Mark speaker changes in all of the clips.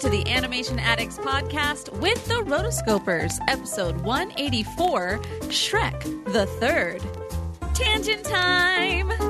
Speaker 1: to the Animation Addicts podcast with the Rotoscopers, episode 184 Shrek the Third. Tangent time!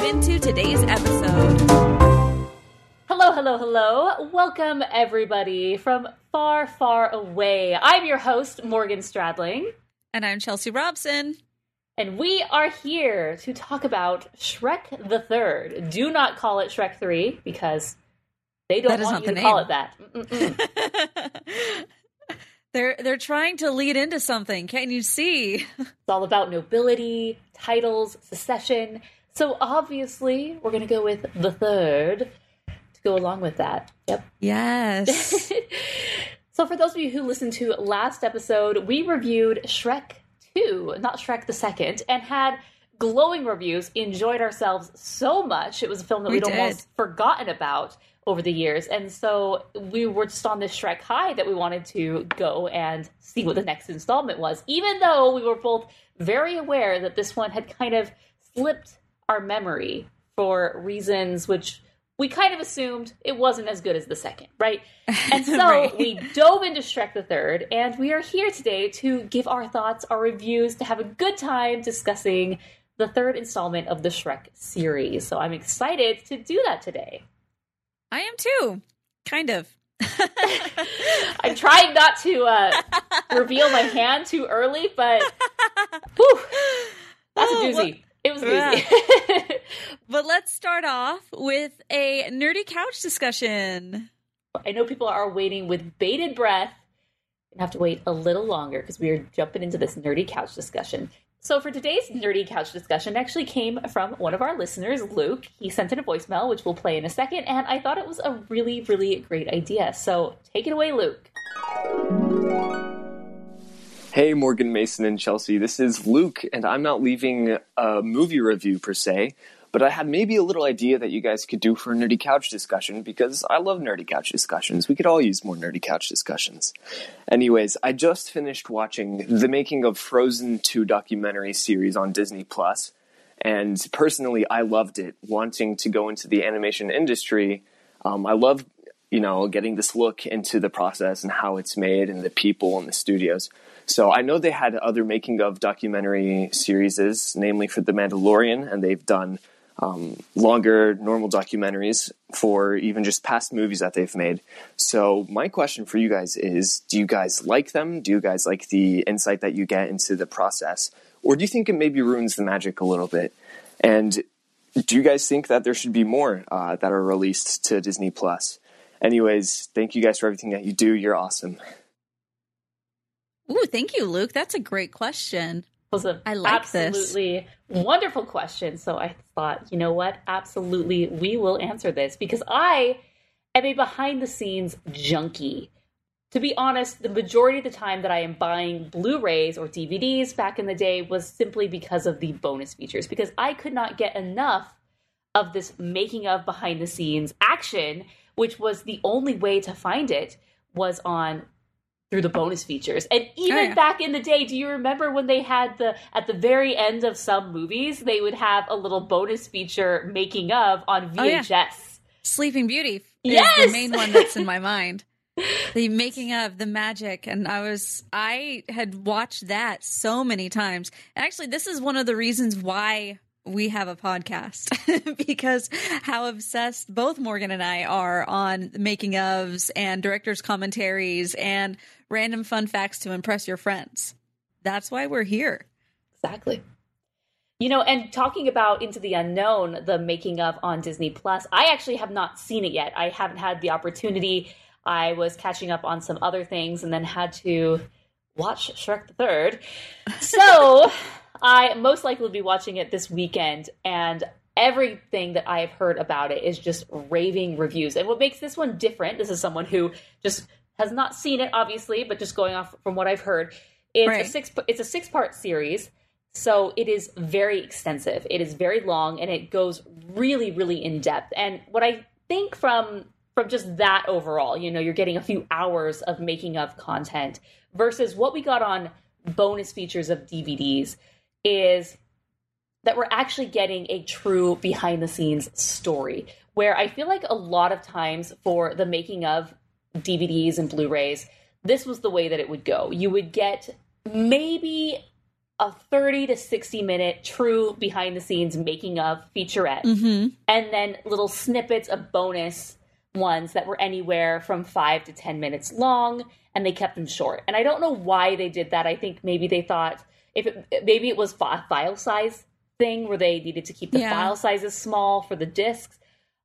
Speaker 1: into today's episode.
Speaker 2: Hello, hello, hello. Welcome, everybody, from far, far away. I'm your host, Morgan Stradling,
Speaker 1: And I'm Chelsea Robson.
Speaker 2: and we are here to talk about Shrek the Third. Do not call it Shrek 3 because they don't
Speaker 1: That
Speaker 2: want you to call it that.
Speaker 1: They're they're trying to lead into something. Can you see?
Speaker 2: it's all about nobility, titles, secession. So obviously, we're going to go with the third to go along with that. Yep.
Speaker 1: Yes.
Speaker 2: So, for those of you who listened to last episode, we reviewed Shrek 2, not Shrek the Second, and had glowing reviews. Enjoyed ourselves so much. It was a film that
Speaker 1: We
Speaker 2: we'd
Speaker 1: did.
Speaker 2: almost forgotten about over the years. And so we were just on this Shrek high that we wanted to go and see what the next installment was, even though we were both very aware that this one had kind of slipped our memory for reasons which we kind of assumed it wasn't as good as the second, right? And so
Speaker 1: Right.
Speaker 2: we dove into Shrek the Third, and we are here today to give our thoughts, our reviews, to have a good time discussing the third installment of the Shrek series. So I'm excited to do that today.
Speaker 1: I am too. Kind of.
Speaker 2: I'm trying not to uh, reveal my hand too early, but whew, that's
Speaker 1: Oh,
Speaker 2: a doozy. It was a
Speaker 1: But let's start off with a nerdy couch discussion.
Speaker 2: I know people are waiting with bated breath and have to wait a little longer because we are jumping into this nerdy couch discussion. So, for today's nerdy couch discussion, actually came from one of our listeners, Luke. He sent in a voicemail, which we'll play in a second, and I thought it was a really, really great idea. So, take it away, Luke.
Speaker 3: Hey, Morgan Mason and Chelsea. This is Luke, and I'm not leaving a movie review per se, but I had maybe a little idea that you guys could do for a nerdy couch discussion because I love nerdy couch discussions. We could all use more nerdy couch discussions. Anyways, I just finished watching the making of Frozen 2 documentary series on Disney Plus, and personally, I loved it. Wanting to go into the animation industry, um, I love you know getting this look into the process and how it's made and the people and the studios. So I know they had other making of documentary series, namely for The Mandalorian, and they've done um, longer normal documentaries for even just past movies that they've made. So my question for you guys is: Do you guys like them? Do you guys like the insight that you get into the process, or do you think it maybe ruins the magic a little bit? And do you guys think that there should be more uh, that are released to Disney Plus? Anyways, thank you guys for everything that you do. You're awesome.
Speaker 1: Ooh, thank you, Luke. That's a great question.
Speaker 2: was a
Speaker 1: I like this.
Speaker 2: absolutely wonderful question. So I thought, you know what? Absolutely, we will answer this because I am a behind the scenes junkie. To be honest, the majority of the time that I am buying Blu rays or DVDs back in the day was simply because of the bonus features, because I could not get enough of this making of behind the scenes action, which was the only way to find it was on through the bonus features. And even
Speaker 1: Oh, yeah.
Speaker 2: back in the day, do you remember when they had the at the very end of some movies, they would have a little bonus feature making of on
Speaker 1: Oh, yeah.
Speaker 2: VHS.
Speaker 1: Sleeping Beauty is
Speaker 2: Yes!
Speaker 1: the main one that's in my mind. The making of the magic, and I was I had watched that so many times. Actually, this is one of the reasons why we have a podcast because how obsessed both Morgan and I are on making ofs and directors' commentaries and random fun facts to impress your friends. That's why we're here.
Speaker 2: Exactly. You know, and talking about Into the Unknown, the making of on Disney Plus, I actually have not seen it yet. I haven't had the opportunity. I was catching up on some other things and then had to watch Shrek the Third. So I most likely will be watching it this weekend, and everything that I have heard about it is just raving reviews. And what makes this one different, this is someone who just has not seen it, obviously, but just going off from what I've heard, it's
Speaker 1: Right.
Speaker 2: a six it's a six part series. So it is very extensive. It is very long and it goes really, really in depth. And what I think from from just that overall, you know, you're getting a few hours of making of content versus what we got on bonus features of DVDs is that we're actually getting a true behind the scenes story where I feel like a lot of times for the making of DVDs and Blu-rays, this was the way that it would go. You would get maybe a 30 to 60 minute true behind the scenes making of featurette
Speaker 1: Mm-hmm.
Speaker 2: and then little snippets of bonus ones that were anywhere from five to 10 minutes long, and they kept them short. And I don't know why they did that. I think maybe they thought if it, maybe it was a file size thing where they needed to keep the
Speaker 1: Yeah.
Speaker 2: file sizes small for the discs,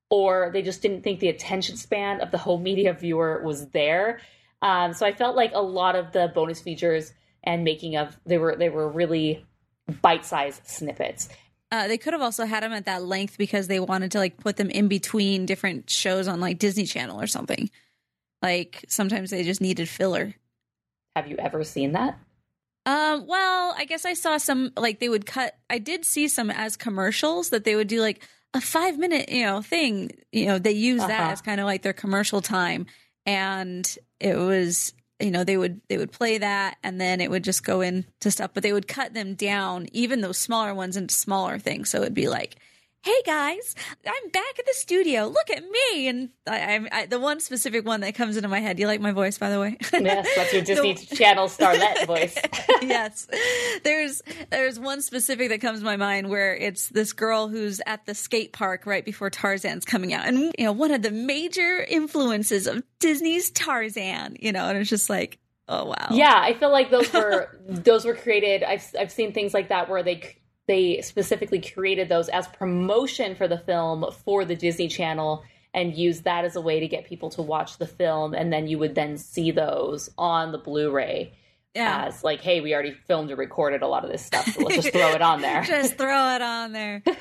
Speaker 2: or they just didn't think the attention span of the home media viewer was there. Um, so I felt like a lot of the bonus features and making of they were they were really bite-sized snippets.
Speaker 1: Uh, they could have also had them at that length because they wanted to like put them in between different shows on like Disney Channel or something. Like sometimes they just needed filler.
Speaker 2: Have you ever seen that?
Speaker 1: Um, well, I guess I saw some like they would cut. I did see some as commercials that they would do like a five minute, you know, thing. You know, they use that
Speaker 2: Uh-huh.
Speaker 1: as kind of like their commercial time, and it was you know they would they would play that and then it would just go into stuff, but they would cut them down, even those smaller ones, into smaller things. So it'd be like. Hey guys, I'm back at the studio. Look at me! And I, I'm I, the one specific one that comes into my head. You like my voice, by the way?
Speaker 2: Yes, that's your Disney
Speaker 1: The-
Speaker 2: Channel starlet voice.
Speaker 1: yes. There's there's one specific that comes to my mind where it's this girl who's at the skate park right before Tarzan's coming out. And you know, one of the major influences of Disney's Tarzan, you know, and it's just like, oh wow.
Speaker 2: Yeah, I feel like those were those were created. I've I've seen things like that where they they specifically created those as promotion for the film for the Disney Channel and used that as a way to get people to watch the film, and then you would then see those on the Blu-ray
Speaker 1: Yeah.
Speaker 2: as like, hey, we already filmed and recorded a lot of this stuff, so let's just throw it on there.
Speaker 1: Just throw it on there.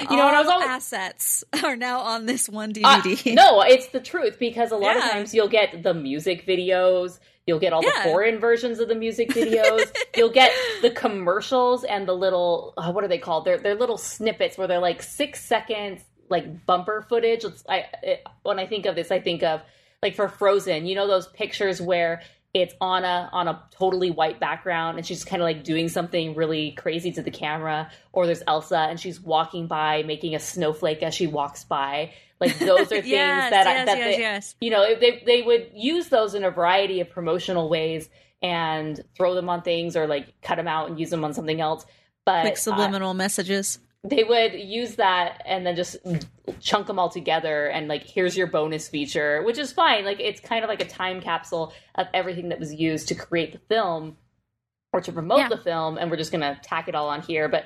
Speaker 2: You know, and I was always-
Speaker 1: assets are now on this one
Speaker 2: Uh,
Speaker 1: DVD.
Speaker 2: no, it's the truth because a lot of times you'll get the music videos, you'll get all
Speaker 1: Yeah.
Speaker 2: the foreign versions of the music videos, you'll get the commercials and the little uh, what are they called? They're they're little snippets where they're like six seconds, like bumper footage. It's, I it, when I think of this, I think of like for Frozen. You know those pictures where it's Anna on a totally white background and she's kind of like doing something really crazy to the camera, or there's Elsa and she's walking by making a snowflake as she walks by. Like those are things
Speaker 1: yes,
Speaker 2: that I, that
Speaker 1: yes,
Speaker 2: they,
Speaker 1: yes.
Speaker 2: you know they they would use those in a variety of promotional ways and throw them on things or like cut them out and use them on something else. But
Speaker 1: Like
Speaker 2: uh,
Speaker 1: subliminal messages.
Speaker 2: They would use that and then just chunk them all together and like here's your bonus feature which is fine like it's kind of like a time capsule of everything that was used to create the film or to promote
Speaker 1: Yeah.
Speaker 2: the film and we're just gonna tack it all on here but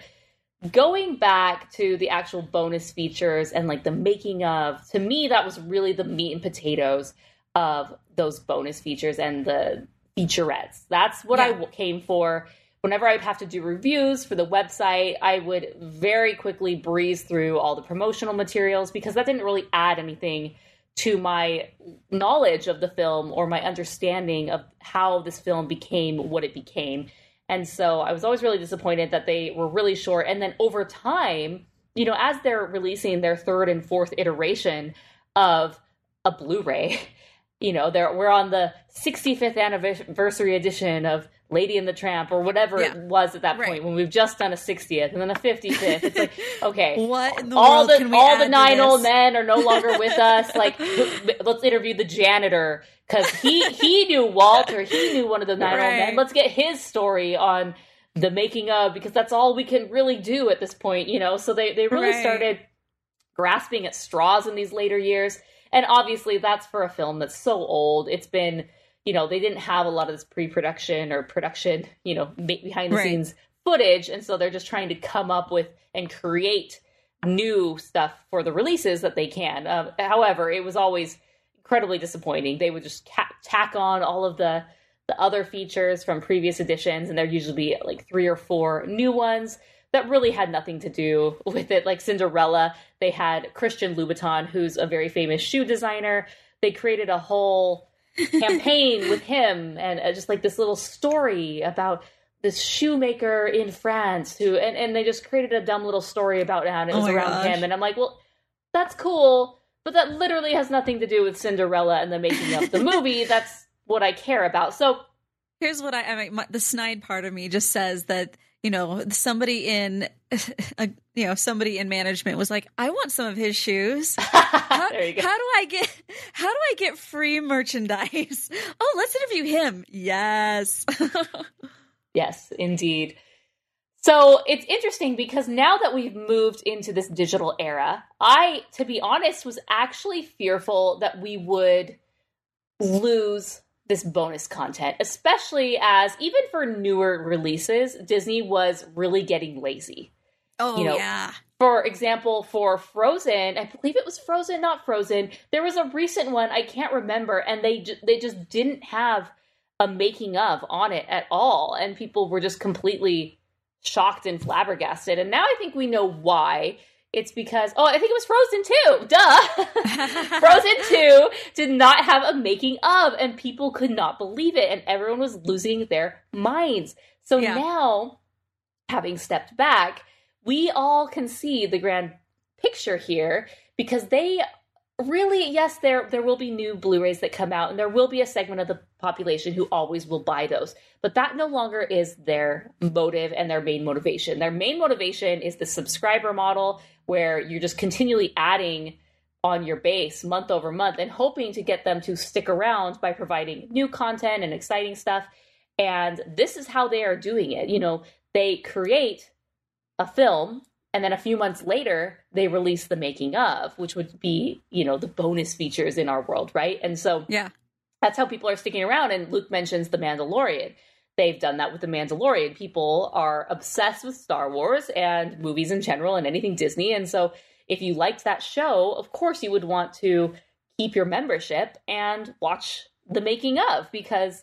Speaker 2: going back to the actual bonus features and like the making of to me that was really the meat and potatoes of those bonus features and the featurettes that's what i
Speaker 1: Yeah.
Speaker 2: w- came for whenever I'd have to do reviews for the website, I would very quickly breeze through all the promotional materials because that didn't really add anything to my knowledge of the film or my understanding of how this film became what it became. And so I was always really disappointed that they were really short. And then over time, you know, as they're releasing their third and fourth iteration of a Blu-ray, you know, they're we're on the 65th anniversary edition of Lady and the Tramp or whatever
Speaker 1: Yeah.
Speaker 2: it was at that
Speaker 1: Right.
Speaker 2: point when we've just done a 60th and then a 55th. It's like, okay,
Speaker 1: What in the
Speaker 2: all
Speaker 1: world
Speaker 2: the
Speaker 1: can we
Speaker 2: all the nine old men are no longer with us. Like, let's interview the janitor because he he knew Walter. He knew one of the nine old men. Let's get his story on the making of because that's all we can really do at this point, you know. So they they really
Speaker 1: Right.
Speaker 2: started grasping at straws in these later years, and obviously that's for a film that's so old. It's been you know they didn't have a lot of this pre-production or production you know behind the
Speaker 1: Right.
Speaker 2: scenes footage and so they're just trying to come up with and create new stuff for the releases that they can um, however it was always incredibly disappointing they would just ca- tack on all of the the other features from previous editions, and there'd usually be like three or four new ones that really had nothing to do with it. Like Cinderella, they had Christian Louboutin, who's a very famous shoe designer. They created a whole campaign with him and uh, just like this little story about this shoemaker in France who and, and they just created a dumb little story about how it
Speaker 1: Oh
Speaker 2: was
Speaker 1: my
Speaker 2: around
Speaker 1: gosh.
Speaker 2: him and I'm like, well, that's cool, but that literally has nothing to do with Cinderella and the making of the movie. That's what I care about. So
Speaker 1: Here's what I, I mean, my, the snide part of me just says that you know somebody in, a, you know, somebody in management was like, I want some of his shoes. How,
Speaker 2: there you go.
Speaker 1: how do I get how do I get free merchandise? Oh, let's interview him. Yes.
Speaker 2: Yes, indeed. So it's interesting because now that we've moved into this digital era, I, to be honest, was actually fearful that we would lose this bonus content, especially as even for newer releases, Disney was really getting lazy.
Speaker 1: oh
Speaker 2: You know,
Speaker 1: yeah.
Speaker 2: For example, for Frozen, I believe it was Frozen, not Frozen. There was a recent one I can't remember, and they ju- they just didn't have a making of on it at all, and people were just completely shocked and flabbergasted. And now I think we know why. It's because oh, I think it was Frozen too. Duh. Frozen 2 did not have a making of, and people could not believe it, and everyone was losing their minds. So
Speaker 1: Yeah.
Speaker 2: now, having stepped back, we all can see the grand picture here because they really yes there there will be new blu-rays that come out and there will be a segment of the population who always will buy those. But that no longer is their motive and their main motivation. Their main motivation is the subscriber model where you're just continually adding on your base month over month and hoping to get them to stick around by providing new content and exciting stuff. And this is how they are doing it. You know they create a film and then a few months later they release the making of which would be you know the bonus features in our world right? And so
Speaker 1: Yeah.
Speaker 2: that's how people are sticking around. And luke mentions the mandalorian. They've done that with the mandalorian. People are obsessed with star wars and movies in general and anything disney. And so if you liked that show of course you would want to keep your membership and watch the making of because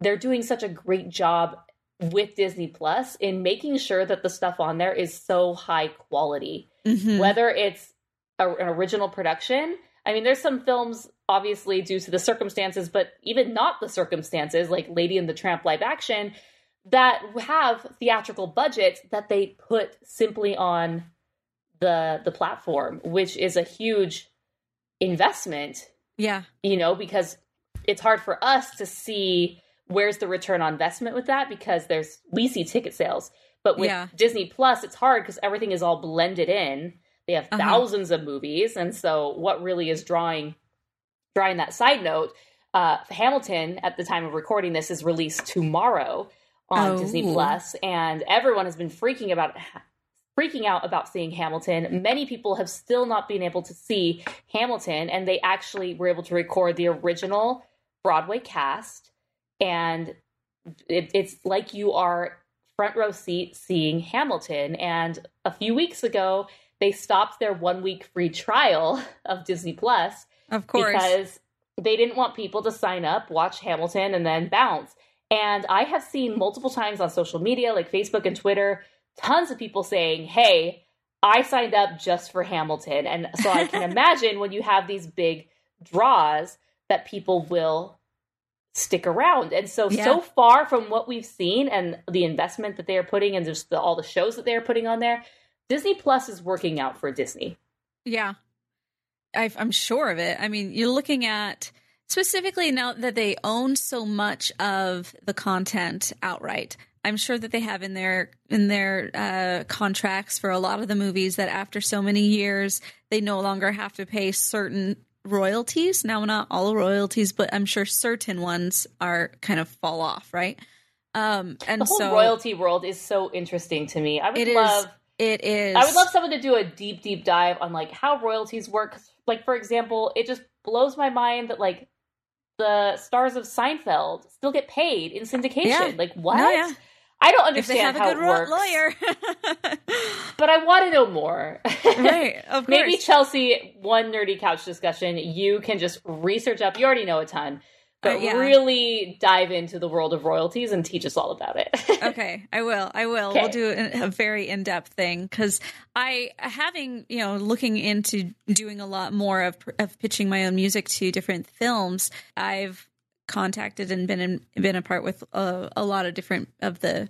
Speaker 2: they're doing such a great job with Disney Plus in making sure that the stuff on there is so high quality.
Speaker 1: Mhm.
Speaker 2: Whether it's a, an original production, I mean, there's some films obviously due to the circumstances, but even not the circumstances, like Lady and the Tramp live action, that have theatrical budgets that they put simply on the the platform, which is a huge investment
Speaker 1: Yeah.
Speaker 2: you know, because it's hard for us to see where's the return on investment with that because there's we see ticket sales, but with
Speaker 1: Yeah.
Speaker 2: Disney Plus, it's hard because everything is all blended in. They have
Speaker 1: Uh-huh.
Speaker 2: thousands of movies, and so what really is drawing drawing that side note? Uh, Hamilton, at the time of recording this, is released tomorrow on
Speaker 1: Oh.
Speaker 2: Disney Plus, and everyone has been freaking about freaking out about seeing Hamilton. Many people have still not been able to see Hamilton, and they actually were able to record the original Broadway cast, and it, it's like you are front row seat seeing Hamilton. And a few weeks ago, they stopped their one week free trial of Disney Plus
Speaker 1: Of course.
Speaker 2: because they didn't want people to sign up, watch Hamilton, and then bounce. And I have seen multiple times on social media, like Facebook and Twitter, tons of people saying, Hey, I signed up just for Hamilton. And so I can imagine when you have these big draws that people will stick around. And so,
Speaker 1: Yeah.
Speaker 2: so far from what we've seen and the investment that they are putting and just the, all the shows that they are putting on there, Disney Plus is working out for Disney.
Speaker 1: Yeah. I, I'm sure of it. I mean, you're looking at specifically now that they own so much of the content outright. I'm sure that they have in their in their uh, contracts for a lot of the movies that after so many years they no longer have to pay certain royalties. Now, not all royalties, but I'm sure certain ones are kind of fall off, right? Um, and
Speaker 2: The whole
Speaker 1: so
Speaker 2: royalty world is so interesting to me. I would
Speaker 1: it is.
Speaker 2: love
Speaker 1: It is.
Speaker 2: I would love someone to do a deep, deep dive on like how royalties work. Like for example, it just blows my mind that like the stars of Seinfeld still get paid in syndication.
Speaker 1: Yeah.
Speaker 2: Like what?
Speaker 1: No, yeah.
Speaker 2: I don't
Speaker 1: if they
Speaker 2: understand
Speaker 1: have a good
Speaker 2: it works.
Speaker 1: lawyer.
Speaker 2: but I want to know more.
Speaker 1: right. Of course.
Speaker 2: Maybe Chelsea, one nerdy couch discussion. You can just research up. You already know a ton, but
Speaker 1: Uh, yeah.
Speaker 2: really dive into the world of royalties and teach us all about it.
Speaker 1: okay, I will. I will.
Speaker 2: Okay.
Speaker 1: We'll do a, a very in depth thing because I, having you know, looking into doing a lot more of of pitching my own music to different films. I've contacted and been in, been a part with a, a lot of different of the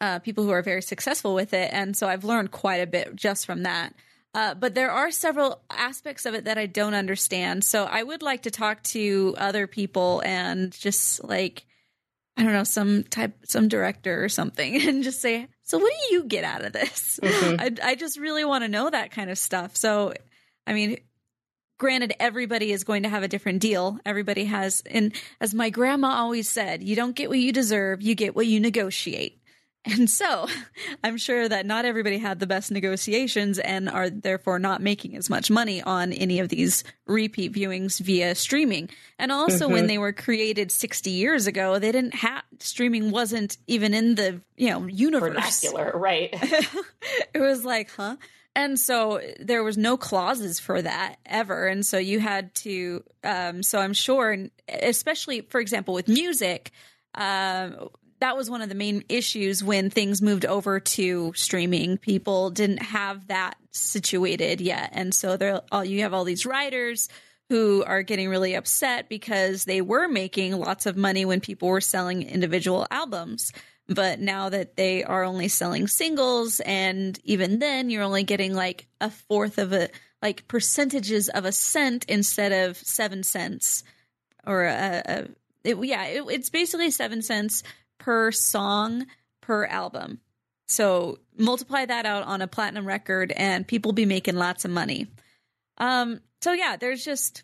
Speaker 1: uh, people who are very successful with it, and so I've learned quite a bit just from that. Uh, but there are several aspects of it that I don't understand. So I would like to talk to other people and just like I don't know, some type, some director or something, and just say, "So, what do you get out of this?"
Speaker 2: Mhm.
Speaker 1: I, I just really want to know that kind of stuff. So, I mean, granted, everybody is going to have a different deal. Everybody has, and as my grandma always said, you don't get what you deserve; you get what you negotiate. And so, I'm sure that not everybody had the best negotiations and are therefore not making as much money on any of these repeat viewings via streaming. And also, when mm-hmm. they were created 60 years ago, they didn't have streaming wasn't even in the you know universe.
Speaker 2: Vernacular, right?
Speaker 1: it was like, huh? And so there was no clauses for that ever. And so you had to, um, so I'm sure, especially, for example, with music, um, that was one of the main issues when things moved over to streaming. People didn't have that situated yet. And so there, all, you have all these writers who are getting really upset because they were making lots of money when people were selling individual albums. But now that they are only selling singles, and even then, you're only getting like a fourth of a like percentages of a cent instead of seven cents, or a, a it, yeah, it, it's basically seven cents per song per album. So multiply that out on a platinum record, and people be making lots of money. Um, so yeah, there's just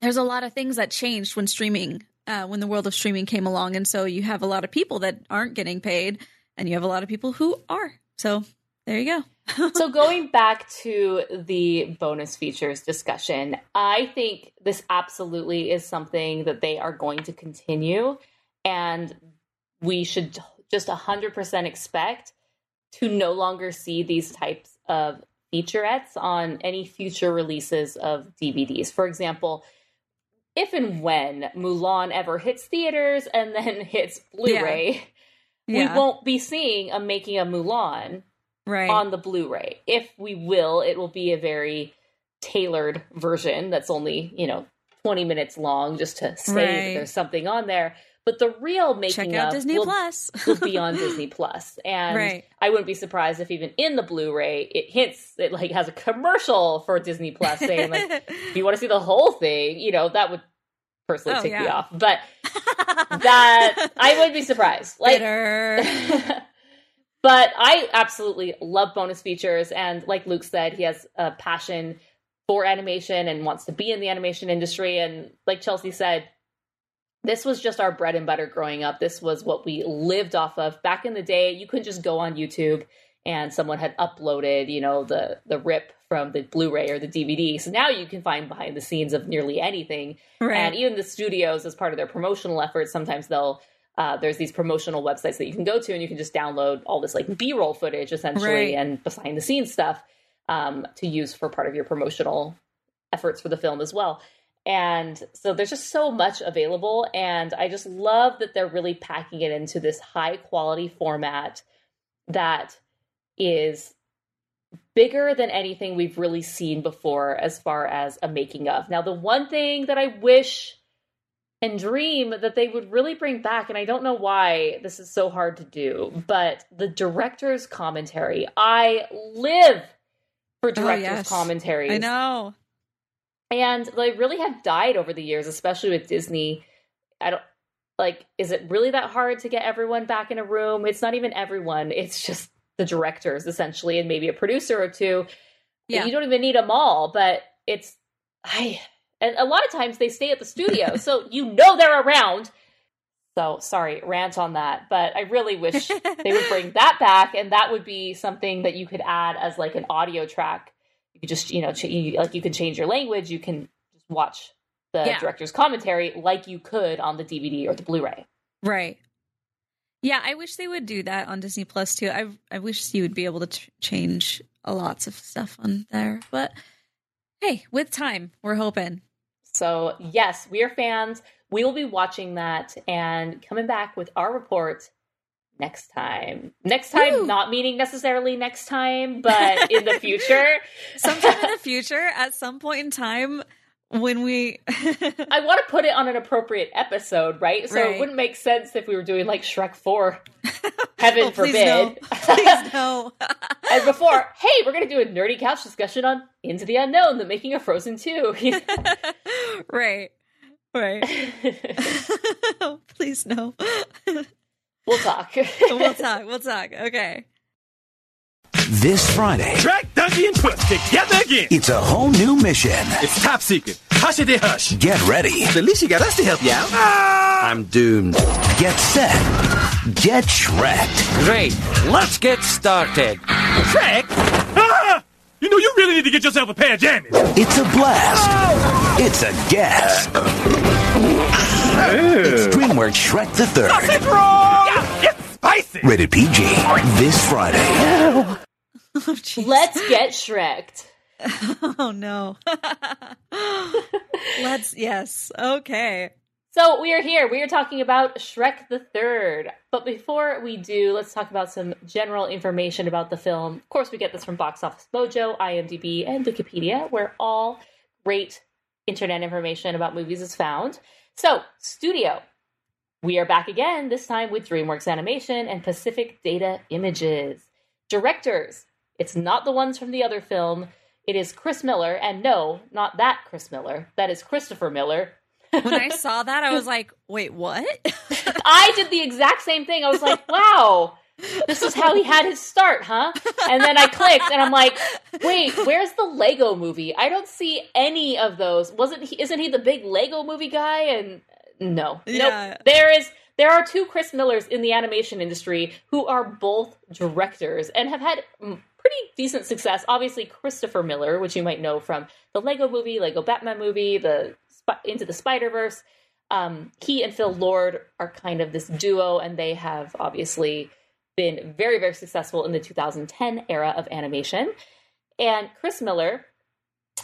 Speaker 1: there's a lot of things that changed when streaming, uh, when the world of streaming came along, and so you have a lot of people that aren't getting paid, and you have a lot of people who are. So there you go.
Speaker 2: so going back to the bonus features discussion, I think this absolutely is something that they are going to continue and we should just 100% expect to no longer see these types of featurettes on any future releases of DVDs. For example, if and when Mulan ever hits theaters and then hits Blu-ray,
Speaker 1: Yeah.
Speaker 2: we won't be seeing a making of Mulan
Speaker 1: right.
Speaker 2: on the Blu-ray. If we will, it will be a very tailored version that's only, you know, 20 minutes long just to say that
Speaker 1: Right.
Speaker 2: there's something on there. But the real making
Speaker 1: Check out
Speaker 2: of
Speaker 1: Disney
Speaker 2: will,
Speaker 1: Plus.
Speaker 2: will be on Disney And
Speaker 1: Right.
Speaker 2: I wouldn't be surprised if even in the Blu-ray it hints it like has a commercial for Disney Plus saying like if you want to see the whole thing, you know, that would personally
Speaker 1: Oh,
Speaker 2: tick me off. But that I would be surprised. Like but I absolutely love bonus features. And like Luke said, he has a passion for animation and wants to be in the animation industry. And like Chelsea said, this was just our bread and butter growing up. This was what we lived off of. Back in the day, you couldn't just go on YouTube and someone had uploaded, you know, the the rip from the Blu-ray or the DVD. So now you can find behind the scenes of nearly anything.
Speaker 1: right.
Speaker 2: And even the studios, as part of their promotional efforts, sometimes they'll uh, there's these promotional websites that you can go to, and you can just download all this like B-roll footage, essentially,
Speaker 1: Right.
Speaker 2: and behind the scenes stuff um, to use for part of your promotional efforts for the film as well. And so there's just so much available, and I just love that they're really packing it into this high quality format that is bigger than anything we've really seen before as far as a making of. Now, the one thing that I wish and dream that they would really bring back, and I don't know why this is so hard to do, but the director's commentary. I live for oh, director's
Speaker 1: yes.
Speaker 2: commentaries.
Speaker 1: I know.
Speaker 2: And they really have died over the years, especially with Disney. I don't like, is it really that hard to get everyone back in a room? It's not even everyone, it's just the directors essentially, and maybe a producer or two.
Speaker 1: Yeah.
Speaker 2: You don't even need them all, but it's, I, and a lot of times they stay at the studio, so you know they're around. So sorry, rant on that, but I really wish they would bring that back, and that would be something that you could add as like an audio track. You could just, you know, ch- you, like you can change your language. You can just watch the
Speaker 1: Yeah.
Speaker 2: director's commentary like you could on the DVD or the Blu-ray.
Speaker 1: Right. Yeah, I wish they would do that on Disney Plus too. I I wish you would be able to ch- change a lots of stuff on there, but hey, with time, we're hoping.
Speaker 2: So yes, we are fans. we will be watching that and coming back with our report next time. Next time,
Speaker 1: Woo.
Speaker 2: not meaning necessarily next time, but in the future.
Speaker 1: Sometime in the future, at some point in time, when we.
Speaker 2: I want to put it on an appropriate episode, right? So
Speaker 1: Right.
Speaker 2: it wouldn't make sense if we were doing like Shrek 4. Heaven
Speaker 1: Oh, please
Speaker 2: forbid.
Speaker 1: no. Please no.
Speaker 2: and before, hey, we're going to do a nerdy couch discussion on Into the Unknown, the making of Frozen 2.
Speaker 1: right. Right. Please no.
Speaker 2: we'll talk.
Speaker 1: we'll talk. We'll talk. Okay.
Speaker 4: This Friday,
Speaker 5: Shrek Dougie and Twist together again.
Speaker 4: it's a whole new mission.
Speaker 5: It's top secret. Hush it, hush.
Speaker 4: Get ready.
Speaker 5: At least you got us to help you out.
Speaker 4: I'm doomed. Get set. Get Shreked.
Speaker 6: Great. Let's get started.
Speaker 5: Shrek? Ah! You know, you really need to get yourself a pair of jammies.
Speaker 4: It's a blast. It's a gas. It's DreamWorks Shrek the Third.
Speaker 5: Yeah, it's spicy.
Speaker 4: Rated PG. This Friday.
Speaker 1: Oh.
Speaker 2: Let's get Shreked.
Speaker 1: Oh no. Let's. Yes. Okay.
Speaker 2: So we are here. We are talking about Shrek the Third. But before we do, let's talk about some general information about the film. Of course, we get this from Box Office Mojo, IMDb, and Wikipedia, where all great internet information about movies is found. So, studio. We are back again, this time with DreamWorks Animation and Pacific Data Images. Directors. It's not the ones from the other film. It is Chris Miller, and no, not that Chris Miller. That is Christopher Miller,
Speaker 1: When I saw that, I was like, "Wait, what?"
Speaker 2: I did the exact same thing. I was like, wow, this is how he had his start, huh? And then I clicked and I'm like, wait, where's the Lego movie? I don't see any of those. Wasn't he isn't he the big Lego movie guy? And no.
Speaker 1: Yeah.
Speaker 2: Nope. There is there are two Chris Millers in the animation industry who are both directors and have had pretty decent success. Obviously, Christopher Miller, which you might know from the Lego movie, Lego Batman movie, the Into the Spider Verse. Um, he and Phil Lord are kind of this duo, and they have obviously been very, very successful in the 2010 era of animation. And Chris Miller,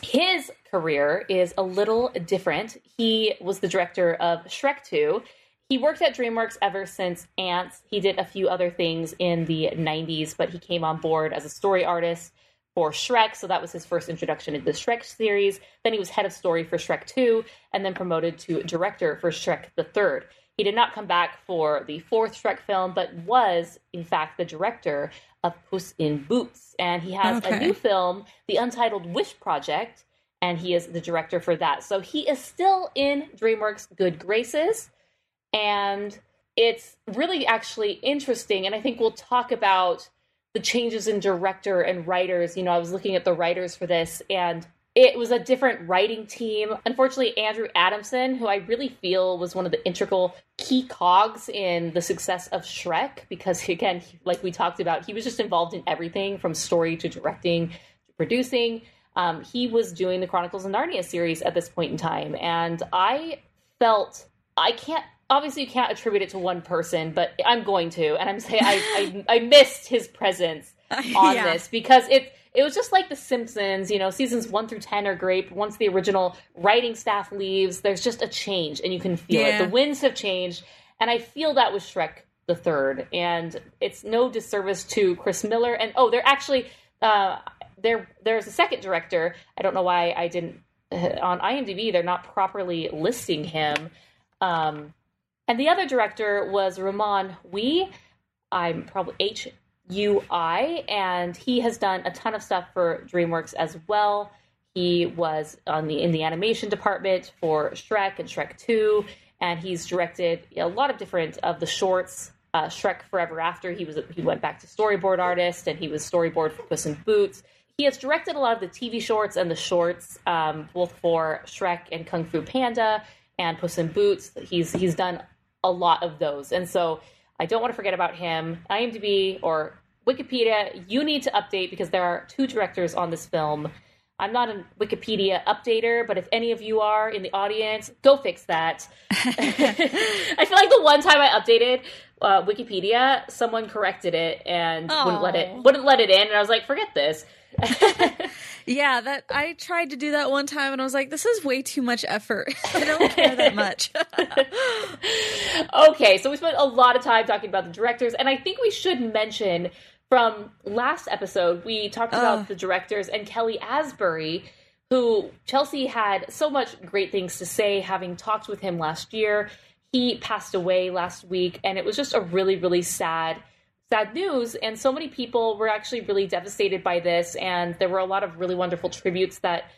Speaker 2: his career is a little different. He was the director of Shrek 2. He worked at DreamWorks ever since Antz. He did a few other things in the 90s, but he came on board as a story artist for Shrek, so that was his first introduction into the Shrek series. Then he was head of story for Shrek 2, and then promoted to director for Shrek the Third. He did not come back for the fourth Shrek film, but was, in fact, the director of Puss in Boots. And he has a new film, The Untitled Wish Project, and he is the director for that. So he is still in DreamWorks' good graces, and it's really actually interesting. And I think we'll talk about the changes in director and writers. You know, I was looking at the writers for this, and it was a different writing team. Unfortunately, Andrew Adamson, who I really feel was one of the integral key cogs in the success of Shrek, because again, like we talked about, he was just involved in everything from story to directing to producing. Um, he was doing the Chronicles of Narnia series at this point in time, and I felt I can't. Obviously, you can't attribute it to one person, but I'm going to, and I'm saying I, I I missed his presence on
Speaker 1: Yeah.
Speaker 2: this because it it was just like The Simpsons. You know, seasons one through ten are great. Once the original writing staff leaves, there's just a change, and you can feel
Speaker 1: Yeah.
Speaker 2: it. The winds have changed, and I feel that with Shrek the third. And it's no disservice to Chris Miller. And oh, they're actually uh, there. There's a second director. I don't know why I didn't on IMDb. They're not properly listing him. Um, and the other director was Raman Hui. I'm probably H U I, and he has done a ton of stuff for DreamWorks as well. He was on the in the animation department for Shrek and Shrek Two, and he's directed a lot of different of the shorts. Uh, Shrek Forever After, he was he went back to storyboard artist, and he was storyboard for Puss in Boots. He has directed a lot of the TV shorts and the shorts, um, both for Shrek and Kung Fu Panda and Puss in Boots. He's he's done a lot of those, and so I don't want to forget about him. IMDb or Wikipedia, you need to update because there are two directors on this film. I'm not a Wikipedia updater, but if any of you are in the audience, go fix that. I feel like the one time I updated uh, Wikipedia, someone corrected it and wouldn't let it wouldn't let it in, and I was like, forget this.
Speaker 1: Yeah, that I tried to do that one time and I was like, this is way too much effort. I don't care that much.
Speaker 2: okay, so we spent a lot of time talking about the directors, and I think we should mention from last episode we talked about
Speaker 1: Ugh.
Speaker 2: the directors and Kelly Asbury, who Chelsea had so much great things to say, having talked with him last year. He passed away last week, and it was just a really, really sad, sad news. And so many people were actually really devastated by this, and there were a lot of really wonderful tributes that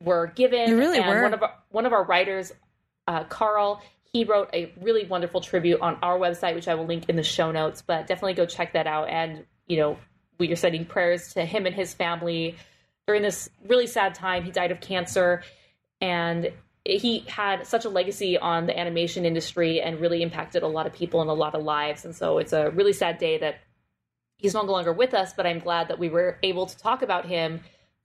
Speaker 2: were given.
Speaker 1: Really
Speaker 2: and
Speaker 1: were.
Speaker 2: One of our, one of our writers, uh, Carl, he wrote a really wonderful tribute on our website, which I will link in the show notes. But definitely go check that out. And you know, we are sending prayers to him and his family during this really sad time. He died of cancer, and he had such a legacy on the animation industry and really impacted a lot of people and a lot of lives. And so it's a really sad day that he's no longer with us. But I'm glad that we were able to talk about him,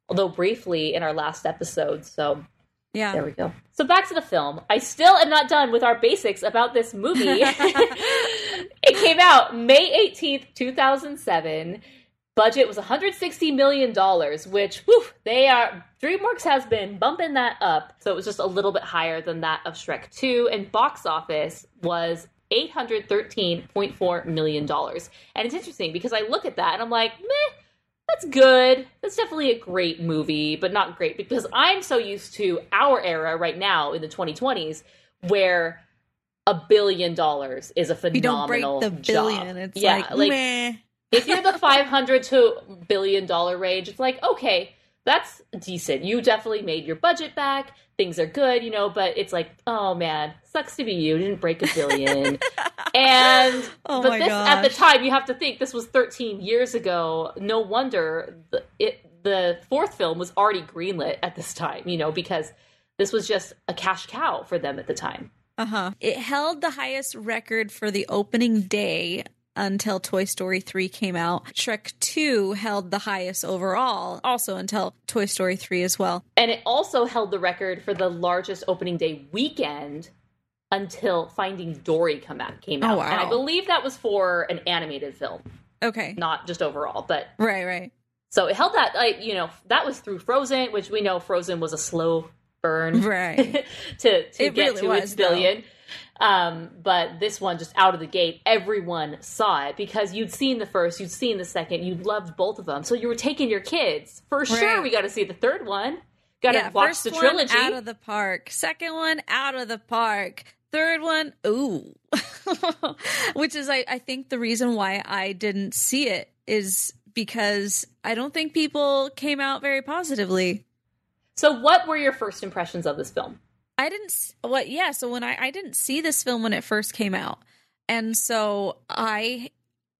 Speaker 2: although briefly, in our last episode. So
Speaker 1: yeah.
Speaker 2: there we go. So back to the film. I still am not done with our basics about this movie. it came out May 18th, 2007. Budget was 160 million dollars, which whew, they are DreamWorks has been bumping that up. So it was just a little bit higher than that of Shrek 2 and box office was 813.4 million dollars. And it's interesting because I look at that and I'm like, "Meh, that's good. That's definitely a great movie, but not great because I'm so used to our era right now in the 2020s where a billion dollars is a
Speaker 1: If you don't break the billion,
Speaker 2: job.
Speaker 1: it's
Speaker 2: yeah,
Speaker 1: like, meh.
Speaker 2: If you're the 500 to billion dollar range, it's like, okay, that's decent. You definitely made your budget back. Things are good, you know, but it's like, oh man, sucks to be you. You didn't break a billion. and
Speaker 1: Oh
Speaker 2: but this at the time you have to think this was 13 years ago. No wonder the, it the fourth film was already greenlit at this time, you know, because this was just a cash cow for them at the time.
Speaker 1: Uh huh. It held the highest record for the opening day until Toy Story 3 came out. Shrek 2 held the highest overall, also until Toy Story 3 as well.
Speaker 2: And it also held the record for the largest opening day weekend until Finding Dory come out, came oh, out.
Speaker 1: Oh, wow.
Speaker 2: And I believe that was for an animated film,
Speaker 1: Okay.
Speaker 2: not just overall. But
Speaker 1: Right, right.
Speaker 2: so it held that, like, you know, that was through Frozen, which we know Frozen was a slow burn
Speaker 1: Right.
Speaker 2: to, to
Speaker 1: It
Speaker 2: get
Speaker 1: really
Speaker 2: to
Speaker 1: was,
Speaker 2: its billion. Um, but this one, just out of the gate, everyone saw it because you'd seen the first, you'd seen the second, you loved both of them. So you were taking your kids. For sure, we got to see the third one. Got to
Speaker 1: yeah,
Speaker 2: watch
Speaker 1: first
Speaker 2: the
Speaker 1: one
Speaker 2: trilogy.
Speaker 1: out of the park. Second one out of the park. Third one, ooh. Which is I, I think the reason why I didn't see it is because I don't think people came out very positively.
Speaker 2: So, what were your first impressions of this film?
Speaker 1: I didn't what yeah, so when I I didn't see this film when it first came out. And so I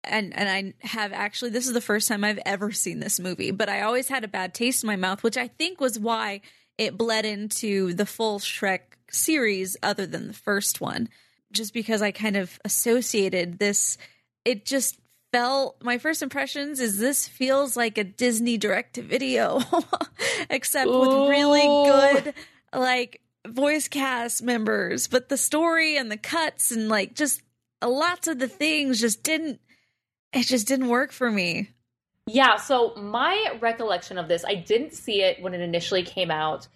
Speaker 1: and and I have actually this is the first time I've ever seen this movie, but I always had a bad taste in my mouth, which I think was why it bled into the full Shrek series other than the first one. Just because I kind of associated this it just felt my first impressions is this feels like a Disney direct to video except with really good like voice cast members, but the story and the cuts and like just lots of the things just didn't it just didn't work for me.
Speaker 2: Yeah, so my recollection of this, I didn't see it when it initially came out.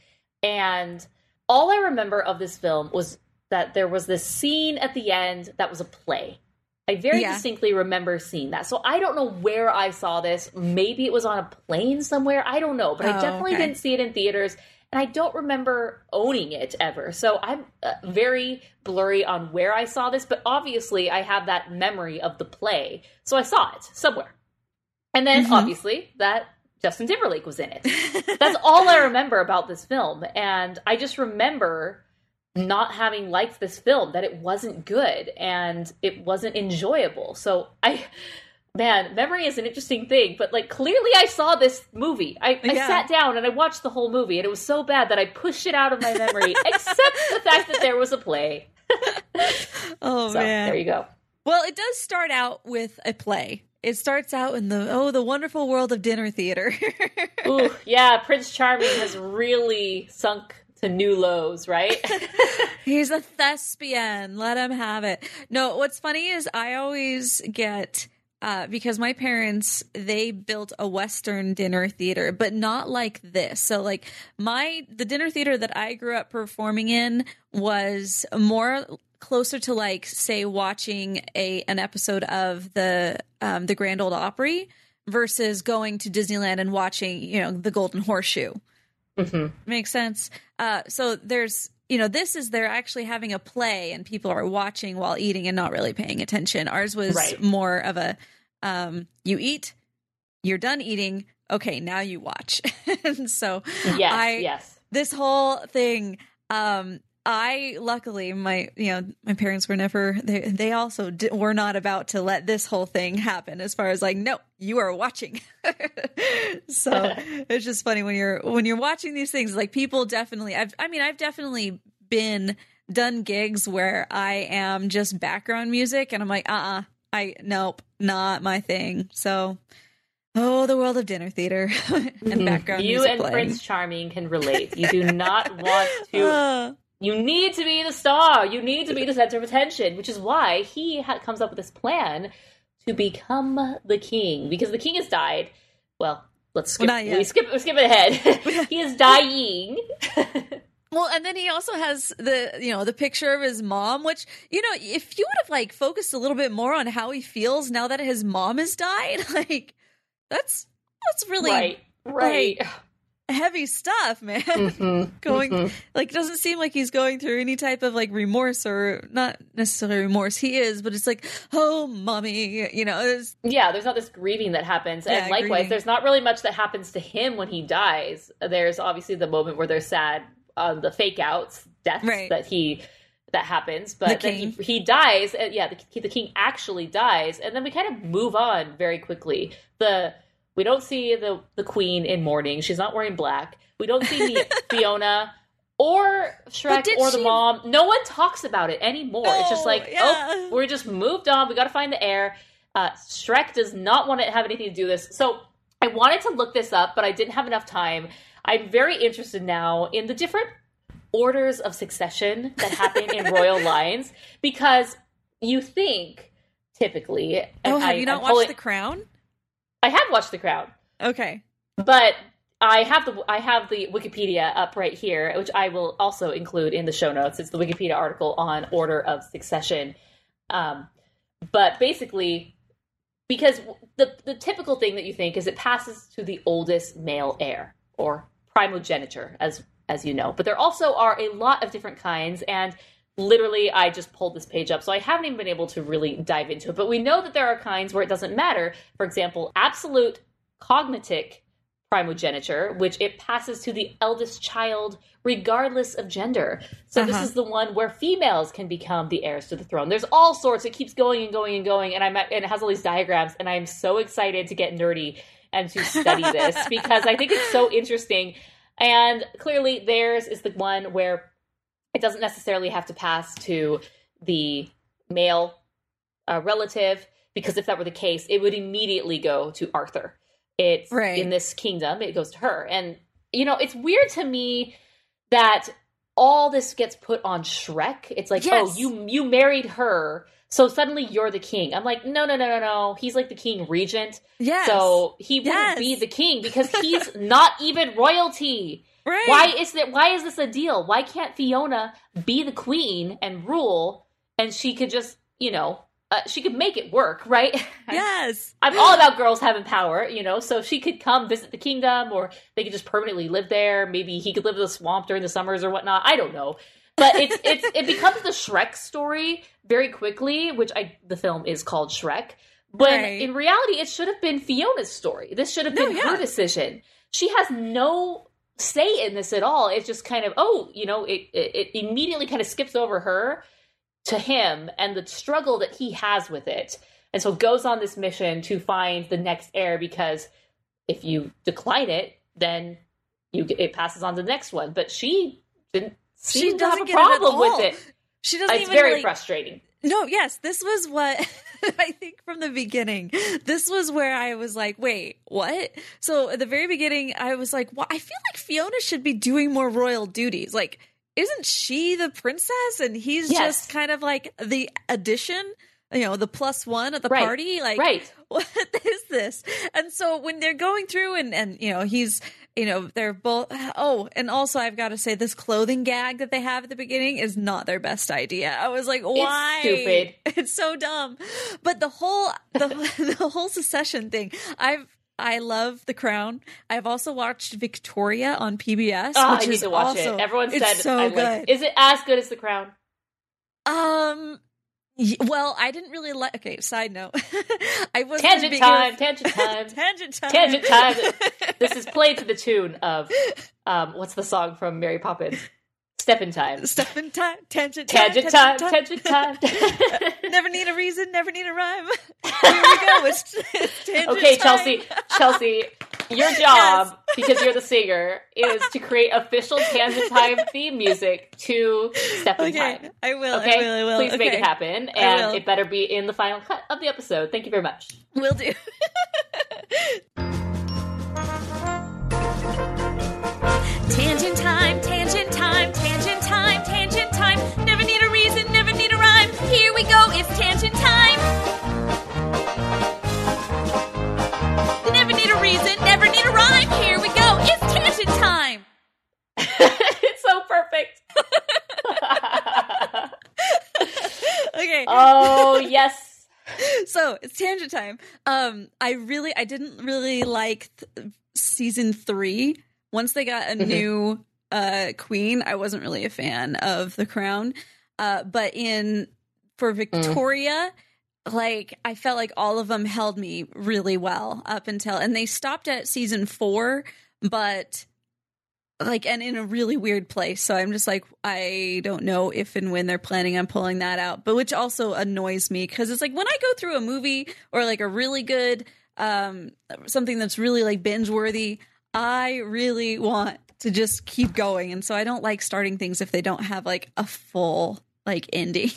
Speaker 2: And all I remember of this film was that there was this scene at the end that was a play. I very
Speaker 1: Yeah.
Speaker 2: distinctly remember seeing that. So I don't know where I saw this. Maybe it was on a plane somewhere. I don't know. But I
Speaker 1: Oh,
Speaker 2: definitely
Speaker 1: okay.
Speaker 2: didn't see it in theaters. And I don't remember owning it ever. So I'm uh, very blurry on where I saw this. But obviously, I have that memory of the play. So I saw it somewhere. And then
Speaker 1: Mhm.
Speaker 2: obviously that Justin Timberlake was in it. That's all I remember about this film. And I just remember not having liked this film, that it wasn't good and it wasn't enjoyable. So I man, memory is an interesting thing, but like clearly I saw this movie. I, I sat down and I watched the whole movie and it was so bad that I pushed it out of my memory, except the fact that there was a play.
Speaker 1: Oh
Speaker 2: So
Speaker 1: man.
Speaker 2: there you go.
Speaker 1: Well, it does start out with a play. it starts out in the oh the wonderful world of dinner theater.
Speaker 2: Ooh, yeah, Prince Charming has really sunk to new lows, right?
Speaker 1: He's a thespian. Let him have it. No, what's funny is I always get uh, because my parents they built a western dinner theater but not like this. So like my the dinner theater that i grew up performing in was more closer to like say watching a an episode of the um, the grand old opry versus going to disneyland and watching you know the golden horseshoe.
Speaker 2: Mhm.
Speaker 1: makes sense? Uh, so there's you know this is they're actually having a play and people are watching while eating and not really paying attention ours was
Speaker 2: Right.
Speaker 1: more of a um, you eat you're done eating okay now you watch and so
Speaker 2: Yes,
Speaker 1: I-
Speaker 2: yes.
Speaker 1: this whole thing um i luckily my you know my parents were never they they also were not about to let this whole thing happen as far as like no you are watching so it's just funny when you're when you're watching these things like people definitely i've i mean i've definitely been done gigs where i am just background music and i'm like uh-uh i nope not my thing so oh the world of dinner theater and background
Speaker 2: Mm-hmm. You
Speaker 1: music
Speaker 2: and
Speaker 1: playing.
Speaker 2: Prince Charming can relate. You do not want to. You need to be the star. You need to be the center of attention, which is why he ha- comes up with this plan to become the king because the king has died. Well, let's skip.
Speaker 1: Well,
Speaker 2: we skip. We skip ahead. he is dying.
Speaker 1: Well, and then he also has the you know the picture of his mom, which you know if you would have like focused a little bit more on how he feels now that his mom has died, like that's that's really
Speaker 2: right. Right.
Speaker 1: Heavy stuff, man.
Speaker 2: Mhm,
Speaker 1: going
Speaker 2: mhm.
Speaker 1: like doesn't seem like he's going through any type of like remorse or not necessarily remorse. He is, but it's like oh, mommy, you know. It's,
Speaker 2: Yeah, there's not this grieving that happens.
Speaker 1: Yeah,
Speaker 2: and likewise,
Speaker 1: grieving.
Speaker 2: there's not really much that happens to him when he dies. There's obviously the moment where there's sad on the fake outs, deaths
Speaker 1: Right.
Speaker 2: that he that happens,
Speaker 1: The
Speaker 2: but then he, he dies. And yeah, the, the king actually dies, and then we kind of move on very quickly. The we don't see the the queen in mourning; she's not wearing black. We don't see the, Fiona or Shrek or the
Speaker 1: she-
Speaker 2: mom. No one talks about it anymore. it's just like,
Speaker 1: yeah.
Speaker 2: oh, we're just moved on. We got to find the heir. Uh, Shrek does not want to have anything to do with this. So I wanted to look this up, but I didn't have enough time. I'm very interested now in the different orders of succession that happen in royal lines because you think typically.
Speaker 1: oh, have
Speaker 2: I-
Speaker 1: you not
Speaker 2: I'm
Speaker 1: watched
Speaker 2: pulling-
Speaker 1: The Crown?
Speaker 2: I have watched The Crown
Speaker 1: Okay,
Speaker 2: but I have the I have the Wikipedia up right here, which I will also include in the show notes. It's the Wikipedia article on order of succession. Um, but basically, because the the typical thing that you think is it passes to the oldest male heir or primogeniture, as as you know. But there also are a lot of different kinds, and literally, I just pulled this page up, so I haven't even been able to really dive into it. But we know that there are kinds where it doesn't matter. For example, absolute cognatic primogeniture, which it passes to the eldest child regardless of gender. So this
Speaker 1: Uh-huh.
Speaker 2: is the one where females can become the heirs to the throne. There's all sorts. It keeps going and going and going, and I'm at, and it has all these diagrams, and I'm so excited to get nerdy and to study this because I think it's so interesting. And clearly, theirs is the one where it doesn't necessarily have to pass to the male uh, relative because if that were the case, it would immediately go to Arthur. It's
Speaker 1: Right.
Speaker 2: in this kingdom, it goes to her. And you know, it's weird to me that all this gets put on Shrek. It's like,
Speaker 1: Yes.
Speaker 2: oh, you you married her, so suddenly you're the king. I'm like, no, no, no, no, no. He's like the king regent.
Speaker 1: yes.
Speaker 2: So he wouldn't
Speaker 1: Yes.
Speaker 2: be the king because he's not even royalty.
Speaker 1: Right.
Speaker 2: Why is that? Why is this a deal? Why can't Fiona be the queen and rule, and she could just, you know, uh, she could make it work, right?
Speaker 1: Yes.
Speaker 2: I'm all about girls having power, you know. So she could come visit the kingdom, or they could just permanently live there. Maybe he could live in the swamp during the summers or whatnot. I don't know. But it's it's it becomes the Shrek story very quickly, which I the film is called Shrek. But
Speaker 1: Right.
Speaker 2: in reality, it should have been Fiona's story. This should have
Speaker 1: No,
Speaker 2: been
Speaker 1: yeah.
Speaker 2: her decision. She has no say in this at all. It's just kind of oh, you know, it it, it immediately kind of skips over her to him and the struggle that he has with it. And so goes on this mission to find the next heir because if you decline it, then you it passes on to the next one. But she didn't
Speaker 1: She
Speaker 2: seem to have a
Speaker 1: get it
Speaker 2: problem with it.
Speaker 1: She doesn't
Speaker 2: It's
Speaker 1: even
Speaker 2: very
Speaker 1: like,
Speaker 2: frustrating.
Speaker 1: No, yes, this was what I think from the beginning, this was where I was like, wait, what? So at the very beginning, I was like, well, I feel like Fiona should be doing more royal duties. Like, isn't she the princess? And he's
Speaker 2: Yes.
Speaker 1: just kind of like the addition, you know, the plus one at the
Speaker 2: Right.
Speaker 1: party. Like,
Speaker 2: Right.
Speaker 1: what is this? And so when they're going through and, and, you know, he's, you know, they're both, oh, and also I've got to say this clothing gag that they have at the beginning is not their best idea. I was like, why?
Speaker 2: stupid.
Speaker 1: It's so dumb. But the whole, the, the whole secession thing, I've, I love The Crown. I've also watched Victoria on PBS,
Speaker 2: Oh,
Speaker 1: which
Speaker 2: I need
Speaker 1: is
Speaker 2: to watch
Speaker 1: also,
Speaker 2: it. Everyone
Speaker 1: it's
Speaker 2: said
Speaker 1: so
Speaker 2: I
Speaker 1: good.
Speaker 2: like. Is it as good as The Crown?
Speaker 1: Um. Well, I didn't really like. Okay, side note. I was
Speaker 2: Tangent time. Tangent time.
Speaker 1: Tangent time.
Speaker 2: Tangent time. this is played to the tune of um, what's the song from Mary Poppins? Step in time.
Speaker 1: Step in time. Tangent time.
Speaker 2: Tangent time. Tangent time.
Speaker 1: never need a reason. Never need a rhyme. Here we go. It's, it's
Speaker 2: okay,
Speaker 1: time.
Speaker 2: Chelsea. Chelsea, your job because you're the singer is to create official Tangent Time theme music to Step in
Speaker 1: Okay,
Speaker 2: Time.
Speaker 1: I will.
Speaker 2: Okay,
Speaker 1: I will. I will.
Speaker 2: please make it happen, and it better be in the final cut of the episode. Thank you very much.
Speaker 1: Will do. tangent time, tangent
Speaker 2: perfect.
Speaker 1: Okay.
Speaker 2: oh yes.
Speaker 1: so it's tangent time. Um, I really, I didn't really like th- season three. Once they got a new uh queen, I wasn't really a fan of the crown. Uh, but in for Victoria, like I felt like all of them held me really well up until, and they stopped at season four, but like and in a really weird place. So i'm just like i don't know if and when they're planning on pulling that out but which also annoys me because it's like when i go through a movie or like a really good um something that's really like binge worthy i really want to just keep going. And so i don't like starting things if they don't have like a full like ending.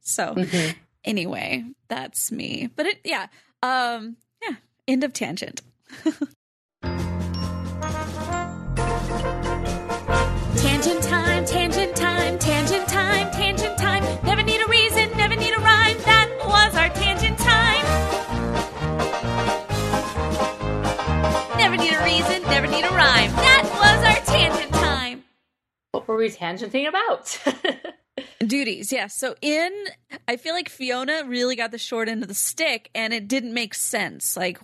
Speaker 1: So anyway that's me. But it yeah um yeah end of tangent Tangent time, tangent time, tangent time, tangent time. Never need a reason, never need a rhyme. That was our tangent time. Never need a reason, never need a rhyme. That was our tangent time.
Speaker 2: What were we tangenting about?
Speaker 1: Duties, yes. So in, I feel like Fiona really got the short end of the stick, and it didn't make sense. Like,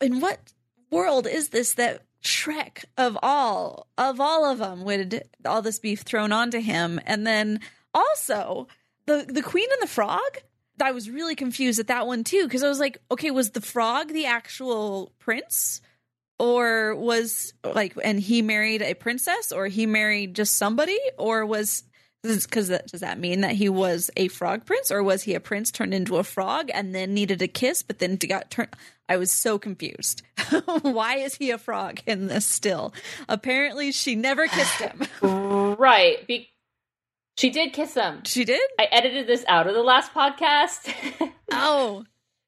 Speaker 1: in what world is this that Shrek of all of all of them would all this be thrown onto him? And then also the the Queen and the Frog. I was really confused at that one too because I was like, okay, was the frog the actual prince? Or was like, and he married a princess, or he married just somebody, or was because does that mean that he was a frog prince or was he a prince turned into a frog and then needed a kiss but then got turned i was so confused why is he a frog in this still apparently she never kissed him
Speaker 2: right. Be- she did kiss him.
Speaker 1: she did
Speaker 2: I edited this out of the last podcast.
Speaker 1: oh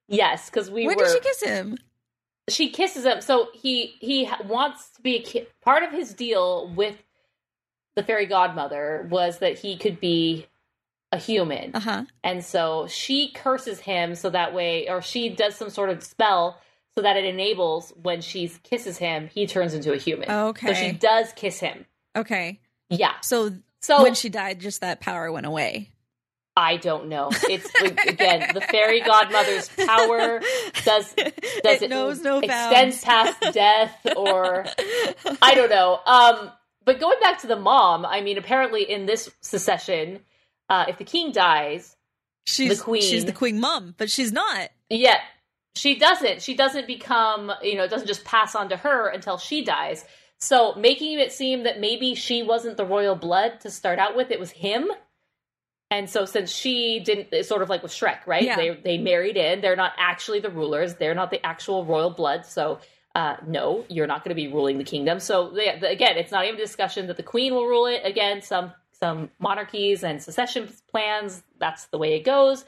Speaker 2: yes, because we
Speaker 1: when
Speaker 2: were.
Speaker 1: did she kiss him
Speaker 2: she kisses him. So he he wants to be a ki- part of his deal with the fairy godmother was that he could be a human,
Speaker 1: uh-huh
Speaker 2: and so she curses him so that way, or she does some sort of spell so that it enables when she kisses him, he turns into a human.
Speaker 1: Okay.
Speaker 2: so she does kiss him.
Speaker 1: okay
Speaker 2: Yeah.
Speaker 1: so
Speaker 2: So
Speaker 1: when she died just that power went away
Speaker 2: I don't know. It's again the fairy godmother's power does does
Speaker 1: It knows no
Speaker 2: extends
Speaker 1: bounds.
Speaker 2: past death or I don't know. Um, but going back to the mom, I mean, apparently in this secession, uh, if the king dies,
Speaker 1: she's
Speaker 2: The queen.
Speaker 1: she's the queen mom but she's not
Speaker 2: yet she doesn't. She doesn't become. You know, it doesn't just pass on to her until she dies. So making it seem that maybe she wasn't the royal blood to start out with, it was him. And so since she didn't, it's sort of like with Shrek, right?
Speaker 1: Yeah.
Speaker 2: They they married in. They're not actually the rulers. They're not the actual royal blood. So uh, no, you're not going to be ruling the kingdom. So the, again, it's not even a discussion that the queen will rule it. Again, some some monarchies and secession plans. That's the way it goes.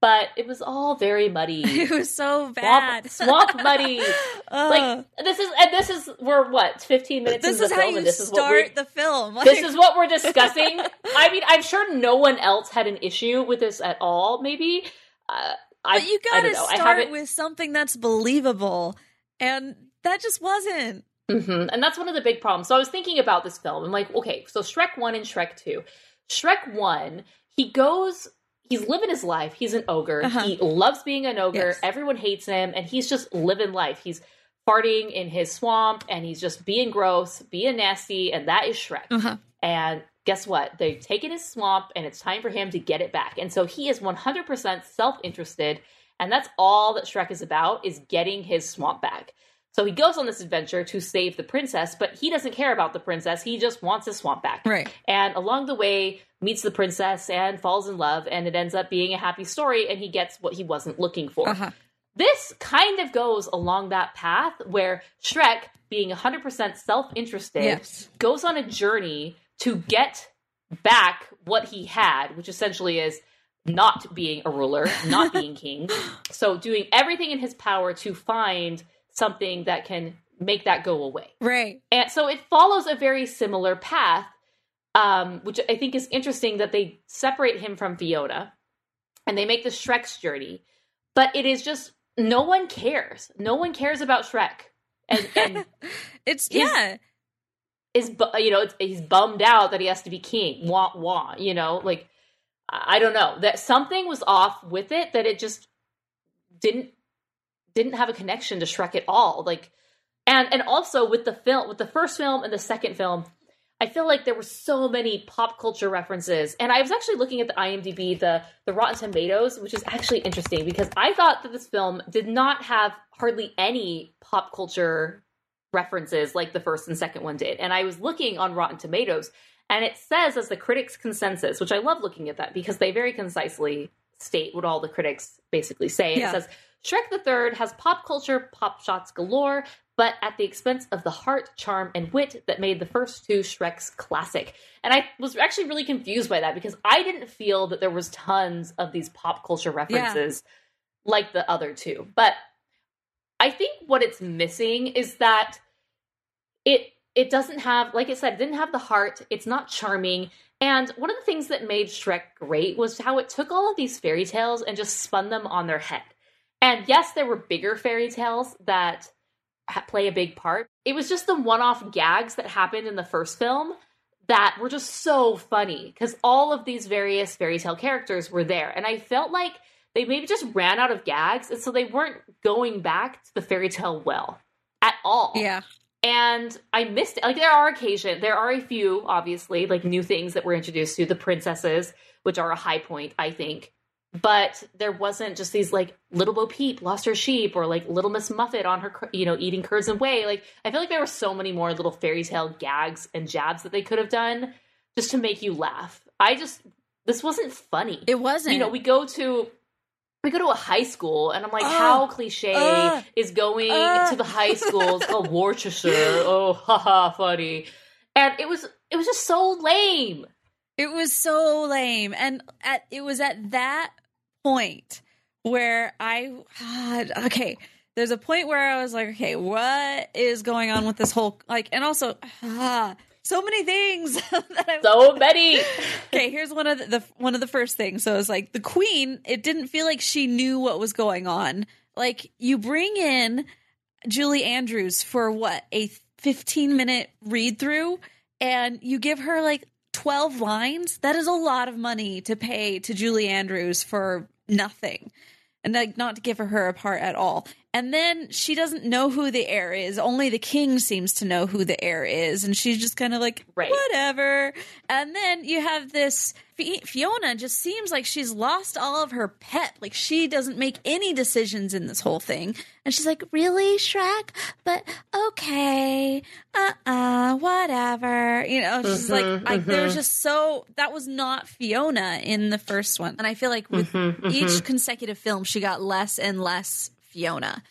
Speaker 2: but it was all very muddy.
Speaker 1: It was so bad.
Speaker 2: swamp muddy. Like this is and this is we're what fifteen minutes
Speaker 1: this
Speaker 2: into
Speaker 1: is
Speaker 2: the
Speaker 1: how
Speaker 2: film,
Speaker 1: you
Speaker 2: this is
Speaker 1: start the film.
Speaker 2: this is what we're discussing. I mean, I'm sure no one else had an issue with this at all. Maybe, uh, I,
Speaker 1: But you
Speaker 2: I
Speaker 1: gotta.
Speaker 2: I
Speaker 1: start with something that's believable, and that just wasn't.
Speaker 2: Mhm. and that's one of the big problems. So I was thinking about this film. I'm like, okay, so Shrek one and Shrek two. Shrek one, he goes. He's living his life. He's an ogre.
Speaker 1: Uh-huh.
Speaker 2: He loves being an ogre.
Speaker 1: Yes.
Speaker 2: Everyone hates him, and he's just living life. He's farting in his swamp, and he's just being gross, being nasty, and that is Shrek.
Speaker 1: Uh-huh.
Speaker 2: And guess what? They've taken his swamp and it's time for him to get it back. And so he is 100% self-interested, and that's all that Shrek is about is getting his swamp back. So he goes on this adventure to save the princess, but he doesn't care about the princess. He just wants his swamp back.
Speaker 1: Right.
Speaker 2: And along the way meets the princess and falls in love and it ends up being a happy story and he gets what he wasn't looking for.
Speaker 1: Uh-huh.
Speaker 2: This kind of goes along that path where Shrek, being 100% self interested,
Speaker 1: Yes.
Speaker 2: goes on a journey to get back what he had, which essentially is not being a ruler, not being king. So, doing everything in his power to find something that can make that go away.
Speaker 1: Right.
Speaker 2: And so it follows a very similar path, um, which I think is interesting that they separate him from Fiona and they make the Shrek's journey. But it is just no one cares. No one cares about Shrek. And, and
Speaker 1: It's
Speaker 2: His-
Speaker 1: yeah.
Speaker 2: is you know it's, he's bummed out that he has to be king. Wah wah. You know, like I don't know that something was off with it that it just didn't didn't have a connection to Shrek at all. Like and and also with the film with the first film and the second film, I feel like there were so many pop culture references. And I was actually looking at the IMDb, the the Rotten Tomatoes, which is actually interesting because I thought that this film did not have hardly any pop culture references like the first and second one did. And I was looking on Rotten Tomatoes, and it says as the critics' consensus, which I love looking at that because they very concisely state what all the critics basically say.
Speaker 1: Yeah.
Speaker 2: It says Shrek the Third has pop culture pop shots galore, but at the expense of the heart, charm, and wit that made the first two Shreks classic. And I was actually really confused by that because I didn't feel that there was tons of these pop culture references like the other two. But I think what it's missing is that it it doesn't have like I said, it didn't have the heart. It's not charming. And one of the things that made Shrek great was how it took all of these fairy tales and just spun them on their head. And yes, there were bigger fairy tales that ha- play a big part. It was just the one-off gags that happened in the first film that were just so funny because all of these various fairy tale characters were there. And I felt like they maybe just ran out of gags, and so they weren't going back to the fairy tale well at all.
Speaker 1: Yeah.
Speaker 2: And I missed it. Like there are occasion, there are a few, obviously, like new things that we're introduced to, the princesses, which are a high point, I think. But there wasn't just these like little Bo Peep lost her sheep, or like little Miss Muffet on her, you know, eating curds and whey. Like I feel like there were so many more little fairy tale gags and jabs that they could have done just to make you laugh. I just this wasn't funny.
Speaker 1: It wasn't.
Speaker 2: You know, we go to we go to a high school, and I'm like,
Speaker 1: Ugh.
Speaker 2: how cliche
Speaker 1: Ugh.
Speaker 2: is going
Speaker 1: Ugh.
Speaker 2: to the high school? It's called Worcestershire. Oh, haha, funny. And it was it was just so lame.
Speaker 1: It was so lame. And at it was at that point where I God, okay. There's a point where I was like, okay, what is going on with this whole like and also ah, so many things that I
Speaker 2: So many.
Speaker 1: okay here's one of the, the one of the first things so it's like the queen it didn't feel like she knew what was going on like you bring in julie andrews for what a 15 minute read through and you give her like 12 lines that is a lot of money to pay to julie andrews for nothing. And like not to give her her a part at all and then she doesn't know who the heir is only the king seems to know who the heir is and she's just kind of like
Speaker 2: Right.
Speaker 1: whatever and then you have this Fiona just seems like she's lost all of her pep. Like she doesn't make any decisions in this whole thing. And she's like, "Really, Shrek? But okay, uh, uh whatever." You know, she's like, I, there was just so that was not Fiona in the first one, and I feel like with each consecutive film, she got less and less Fiona,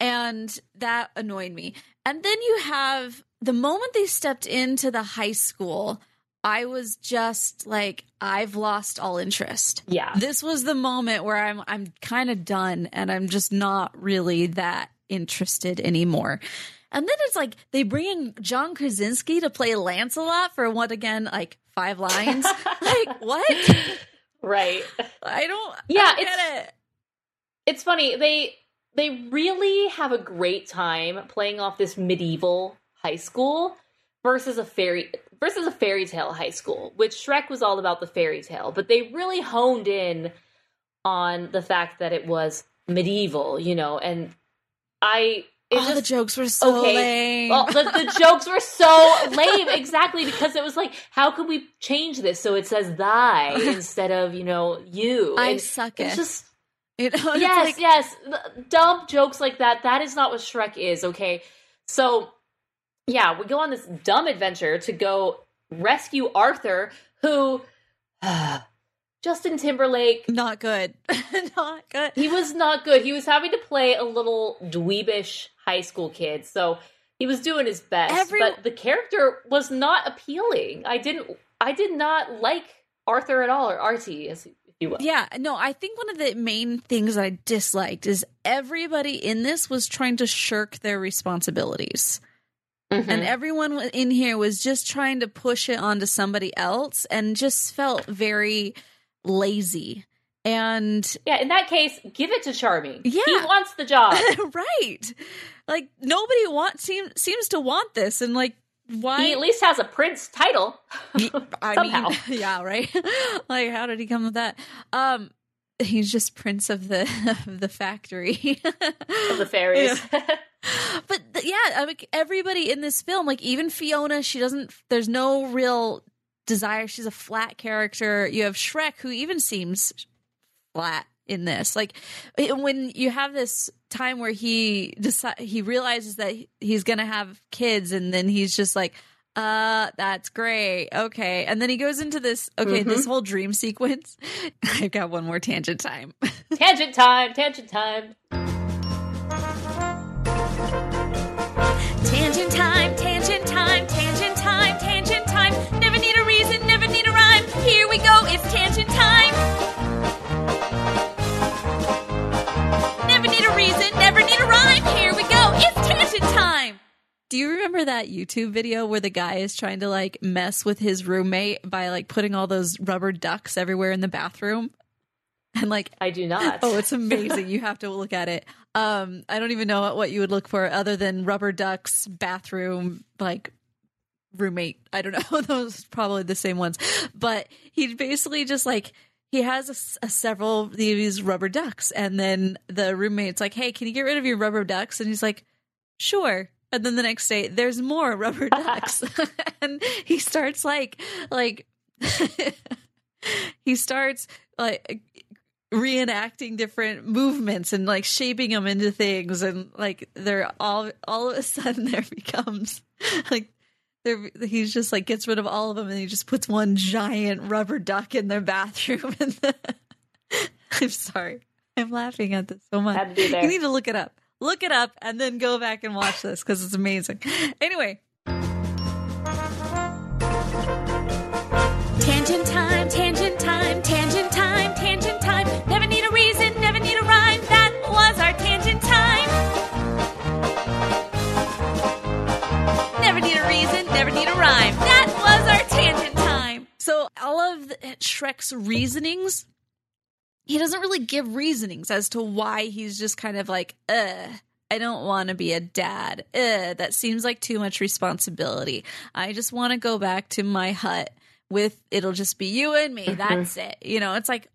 Speaker 1: and that annoyed me. And then you have the moment they stepped into the high school. I was just like, I've lost all interest.
Speaker 2: Yeah.
Speaker 1: This was the moment where I'm I'm kind of done and I'm just not really that interested anymore. And then it's like they bring in John Krasinski to play Lancelot for what again, like five lines. like what?
Speaker 2: Right.
Speaker 1: I don't.
Speaker 2: Yeah,
Speaker 1: I don't
Speaker 2: it's-
Speaker 1: get it.
Speaker 2: It's funny. They they really have a great time playing off this medieval high school versus a fairy versus a fairy tale high school, which Shrek was all about the fairy tale, but they really honed in on the fact that it was medieval, you know, and I
Speaker 1: All the jokes were so
Speaker 2: okay.
Speaker 1: lame.
Speaker 2: Well, the, the jokes were so lame, exactly because it was like, how can we change this so it says thy instead of you know you? I'm
Speaker 1: suck
Speaker 2: It's just
Speaker 1: You know,
Speaker 2: yes,
Speaker 1: like-
Speaker 2: yes, dumb jokes like that. That is not what Shrek is. Okay, so yeah, we go on this dumb adventure to go rescue Arthur, who Justin Timberlake.
Speaker 1: not good. not good.
Speaker 2: He was not good. He was having to play a little dweebish high school kid, so he was doing his best.
Speaker 1: Every-
Speaker 2: but the character was not appealing. I didn't. I did not like Arthur at all, or Artie, as you will.
Speaker 1: Yeah, no, I think one of the main things I disliked is everybody in this was trying to shirk their responsibilities.
Speaker 2: Mhm.
Speaker 1: And everyone in here was just trying to push it onto somebody else and just felt very lazy. And
Speaker 2: yeah, in that case, give it to Charming.
Speaker 1: Yeah.
Speaker 2: he wants the job.
Speaker 1: right. Like nobody wants seem, seems to want this and like why
Speaker 2: He at least has a prince title.
Speaker 1: I
Speaker 2: Somehow.
Speaker 1: mean, yeah, right. like, how did he come with that? Um, he's just prince of the of the factory.
Speaker 2: of the fairies.
Speaker 1: but th- yeah, I mean, everybody in this film, like even Fiona, she doesn't. There's no real desire. She's a flat character. You have Shrek, who even seems flat in this. Like when you have this time where he decide he realizes that he's gonna have kids, and then he's just like. Uh, that's great. Okay. And then he goes into this, okay, this whole dream sequence. I've got one more tangent time.
Speaker 2: tangent time, tangent time.
Speaker 1: Tangent time, tangent Do you remember that YouTube video where the guy is trying to like mess with his roommate by like putting all those rubber ducks everywhere in the bathroom? And like
Speaker 2: I do not.
Speaker 1: Oh, it's amazing. you have to look at it. Um, I don't even know what, what you would look for other than rubber ducks, bathroom, like roommate. I don't know. Those are probably the same ones. But he basically just like he has a a several of these rubber ducks, and then the roommate's like, "Hey, can you get rid of your rubber ducks?" And he's like, "Sure." And then the next day, there's more rubber ducks, and he starts like like he starts like reenacting different movements and like shaping them into things. And like they're all all of a sudden there becomes like there he's just like gets rid of all of them and he just puts one giant rubber duck in their bathroom. And I'm sorry. I'm laughing at this so much.
Speaker 2: Had to be there.
Speaker 1: you need to look it up look it up and then go back and watch this because it's amazing anyway Tangent time, tangent time, tangent time, tangent time. Never need a reason, never need a rhyme. That was our tangent time. Never need a reason, never need a rhyme. That was our tangent time. So, all of the, Shrek's reasonings, he doesn't really give reasonings as to why he's just kind of like, ugh. I don't want to be a dad. Ugh, that seems like too much responsibility. I just want to go back to my hut with it'll just be you and me. That's it. You know, it's like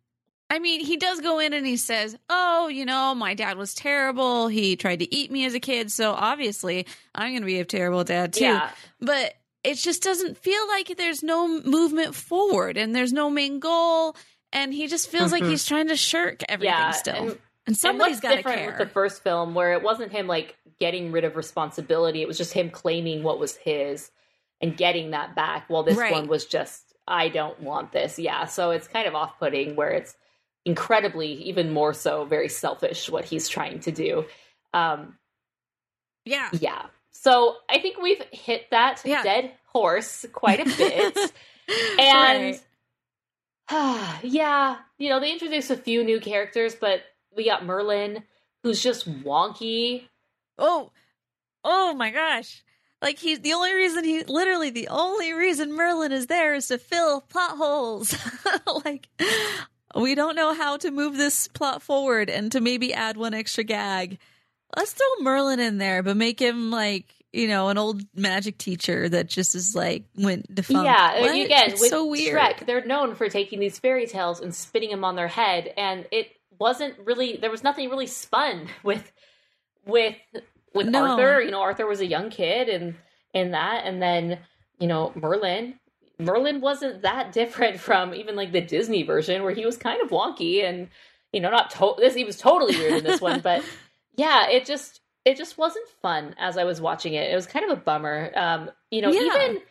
Speaker 1: I mean, he does go in and he says, "Oh, you know, my dad was terrible. He tried to eat me as a kid, so obviously I'm going to be a terrible dad too."
Speaker 2: Yeah.
Speaker 1: But it just doesn't feel like there's no movement forward and there's no main goal and he just feels like he's trying to shirk everything
Speaker 2: Yeah,
Speaker 1: still.
Speaker 2: and-
Speaker 1: And,
Speaker 2: And
Speaker 1: somebody's
Speaker 2: what's
Speaker 1: got to
Speaker 2: different
Speaker 1: care.
Speaker 2: with the first film, where it wasn't him like getting rid of responsibility; it was just him claiming what was his and getting that back. While this
Speaker 1: Right.
Speaker 2: one was just, "I don't want this." Yeah, so it's kind of off-putting, where it's incredibly, even more so, very selfish what he's trying to do. Um,
Speaker 1: yeah.
Speaker 2: yeah. So I think we've hit that
Speaker 1: Yeah.
Speaker 2: dead horse quite a bit. And yeah, you know, they introduced a few new characters, but we got Merlin, who's just wonky.
Speaker 1: Oh, oh my gosh. Like he's the only reason he literally the only reason Merlin is there is to fill plot holes. like we don't know how to move this plot forward and to maybe add one extra gag. Let's throw Merlin in there, but make him like you know an old magic teacher that just is like went defunct.
Speaker 2: Yeah,
Speaker 1: What?
Speaker 2: again,
Speaker 1: It's
Speaker 2: with
Speaker 1: so weird.
Speaker 2: Shrek, they're known for taking these fairy tales and spinning them on their head, and it wasn't really there was nothing really spun with with with
Speaker 1: No.
Speaker 2: Arthur. You know, Arthur was a young kid, and in that, and then you know Merlin. Merlin wasn't that different from even like the Disney version, where he was kind of wonky and you know not to- this. He was totally weird in this one, but yeah, it just it just wasn't fun as I was watching it. It was kind of a bummer. Um, you know,
Speaker 1: Yeah.
Speaker 2: even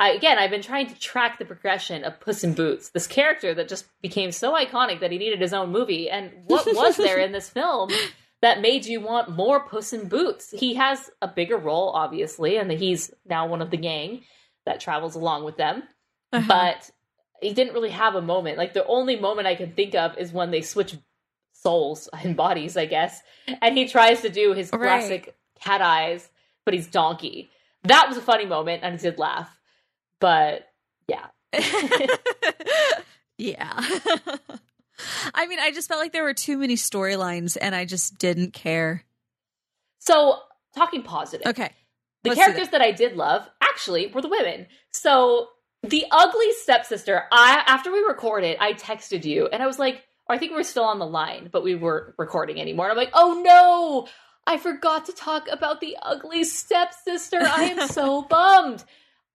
Speaker 2: I again, I've been trying to track the progression of Puss in Boots, this character that just became so iconic that he needed his own movie. And what was there in this film that made you want more Puss in Boots? He has a bigger role, obviously, and he's now one of the gang that travels along with them.
Speaker 1: Uh-huh.
Speaker 2: But he didn't really have a moment. Like the only moment I can think of is when they switch souls and bodies, I guess, and he tries to do his
Speaker 1: Right.
Speaker 2: classic cat eyes, but he's donkey. That was a funny moment, and I did laugh. But yeah,
Speaker 1: yeah. I mean, I just felt like there were too many storylines and I just didn't care.
Speaker 2: so talking positive.
Speaker 1: Okay.
Speaker 2: The
Speaker 1: let's
Speaker 2: characters that I did love actually were the women. So the ugly stepsister, I after we recorded, I texted you and I was like, I think we are still on the line, but we weren't recording anymore. And I'm like, oh no, I forgot to talk about the ugly stepsister. I am so bummed.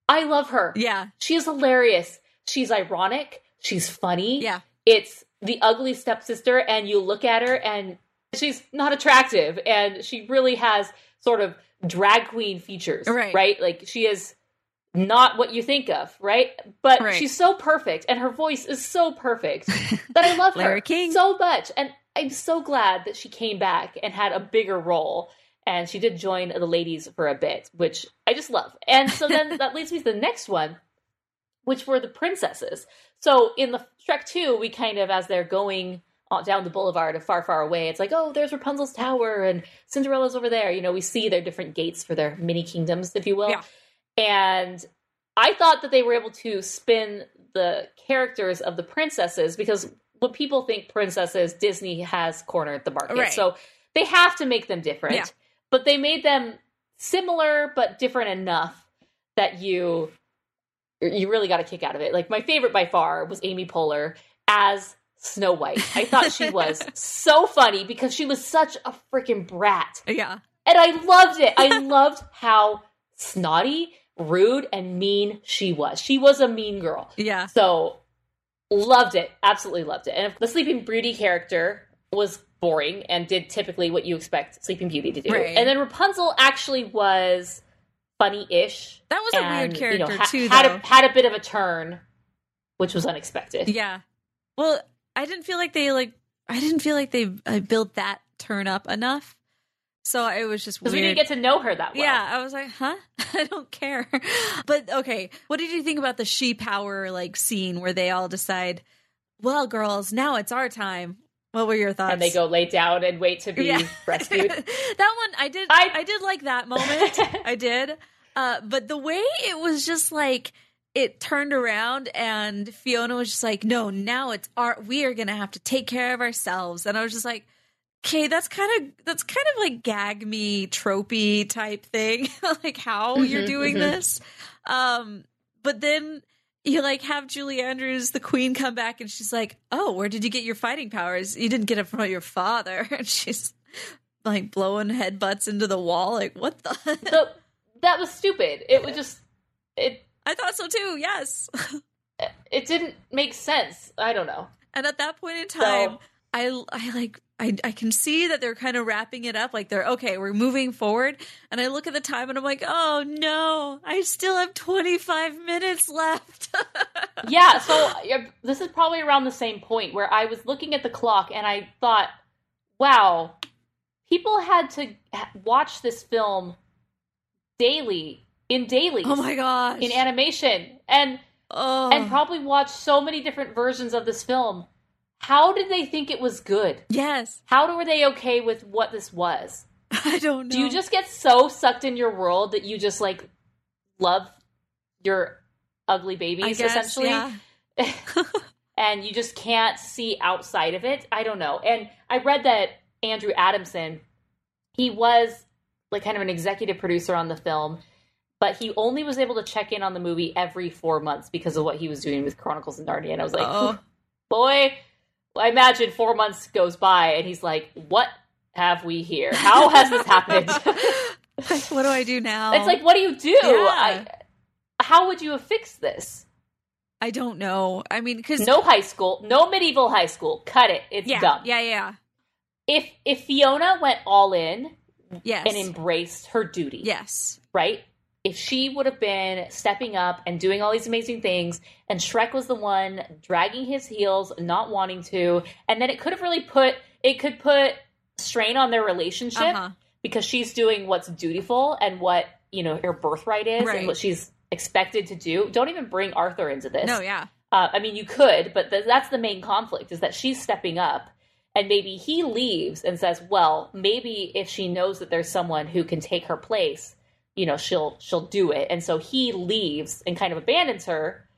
Speaker 2: I love her.
Speaker 1: Yeah.
Speaker 2: She is hilarious. She's ironic. She's funny.
Speaker 1: Yeah.
Speaker 2: It's the ugly stepsister, and you look at her, and she's not attractive, and she really has sort of drag queen features,
Speaker 1: Right.
Speaker 2: Right? Like she is not what you think of, right? But
Speaker 1: Right.
Speaker 2: she's so perfect, and her voice is so perfect that I love her
Speaker 1: King.
Speaker 2: so much, and I'm so glad that she came back and had a bigger role. And she did join the ladies for a bit, which I just love. And so then that leads me to the next one, which were the princesses. So in the Shrek 2, we kind of, as they're going down the boulevard of far, far away, it's like, oh, there's Rapunzel's tower and Cinderella's over there. You know, we see their different gates for their mini kingdoms, if you will.
Speaker 1: Yeah.
Speaker 2: And I thought that they were able to spin the characters of the princesses because when people think princesses, Disney has cornered the market.
Speaker 1: Right.
Speaker 2: So they have to make them different.
Speaker 1: Yeah.
Speaker 2: But they made them similar but different enough that you you really got a kick out of it. Like my favorite by far was Amy Poehler as Snow White. I thought she was so funny because she was such a freaking brat.
Speaker 1: Yeah.
Speaker 2: And I loved it. I loved how snotty, rude, and mean she was. She was a mean girl.
Speaker 1: Yeah.
Speaker 2: So loved it. Absolutely loved it. And the Sleeping Beauty character was boring and did typically what you expect Sleeping Beauty to do.
Speaker 1: Right.
Speaker 2: And then Rapunzel actually was funny-ish.
Speaker 1: That was a
Speaker 2: and,
Speaker 1: weird
Speaker 2: you know,
Speaker 1: character
Speaker 2: ha-
Speaker 1: too,
Speaker 2: had
Speaker 1: though.
Speaker 2: a, had a bit of a turn, which was unexpected.
Speaker 1: Yeah. Well, I didn't feel like they like. I didn't feel like they uh, built that turn up enough. So it was just.
Speaker 2: Because we didn't get to know her that well.
Speaker 1: Yeah, I was like, huh? I don't care. But okay, what did you think about the she power like scene where they all decide, well, girls, now it's our time. What were your thoughts?
Speaker 2: And they go lay down and wait to be
Speaker 1: Yeah.
Speaker 2: rescued.
Speaker 1: that one I did.
Speaker 2: I-
Speaker 1: I, did like that moment. I did. Uh, but the way it was just like it turned around and Fiona was just like, "No, now it's our. We are gonna have to take care of ourselves." And I was just like, "Okay, that's kind of that's kind of like gag me tropey type thing, like how you're
Speaker 2: Mhm,
Speaker 1: doing
Speaker 2: mhm.
Speaker 1: this." Um, but then you like have Julie Andrews, the queen, come back and she's like, "Oh, where did you get your fighting powers? You didn't get it from your father." And she's like blowing headbutts into the wall. Like, what the?
Speaker 2: so that was stupid. It was just it
Speaker 1: I thought so too. Yes.
Speaker 2: it didn't make sense. I don't know.
Speaker 1: And at that point in time,
Speaker 2: So-
Speaker 1: I I like I I can see that they're kind of wrapping it up. Like they're okay, we're moving forward. And I look at the time and I'm like, oh no, I still have 25 minutes left.
Speaker 2: Yeah, so this is probably around the same point where I was looking at the clock and I thought, wow, people had to watch this film daily in daily
Speaker 1: oh my gosh.
Speaker 2: in animation and
Speaker 1: Oh.
Speaker 2: and probably watched so many different versions of this film. How did they think it was good?
Speaker 1: yes.
Speaker 2: How were they okay with what this was?
Speaker 1: I don't know.
Speaker 2: Do you just get so sucked in your world that you just like love your ugly babies
Speaker 1: I guess,
Speaker 2: essentially?
Speaker 1: yeah.
Speaker 2: and you just can't see outside of it. I don't know. And I read that Andrew Adamson, he was like kind of an executive producer on the film, but he only was able to check in on the movie every four months because of what he was doing with Chronicles of Narnia. And I was like, boy, I imagine four months goes by and he's like, what have we here? How has this happened?
Speaker 1: what do I do now?
Speaker 2: it's like, what do you do?
Speaker 1: Yeah.
Speaker 2: I, how would you have fixed this?
Speaker 1: I don't know. I mean, because
Speaker 2: No high school, no medieval high school. Cut it. It's
Speaker 1: yeah,
Speaker 2: dumb.
Speaker 1: yeah, yeah,
Speaker 2: if if Fiona went all in
Speaker 1: yes,
Speaker 2: and embraced her duty,
Speaker 1: yes,
Speaker 2: right? If she would have been stepping up and doing all these amazing things, and Shrek was the one dragging his heels, not wanting to, and then it could have really put it could put strain on their relationship
Speaker 1: uh-huh.
Speaker 2: because she's doing what's dutiful and what you know her birthright is
Speaker 1: Right.
Speaker 2: and what she's expected to do. Don't even bring Arthur into this.
Speaker 1: No, yeah,
Speaker 2: Uh, I mean, you could, but th- that's the main conflict is that she's stepping up, and maybe he leaves and says, "Well, maybe if she knows that there's someone who can take her place, you know, she'll she'll do it." And so he leaves and kind of abandons her,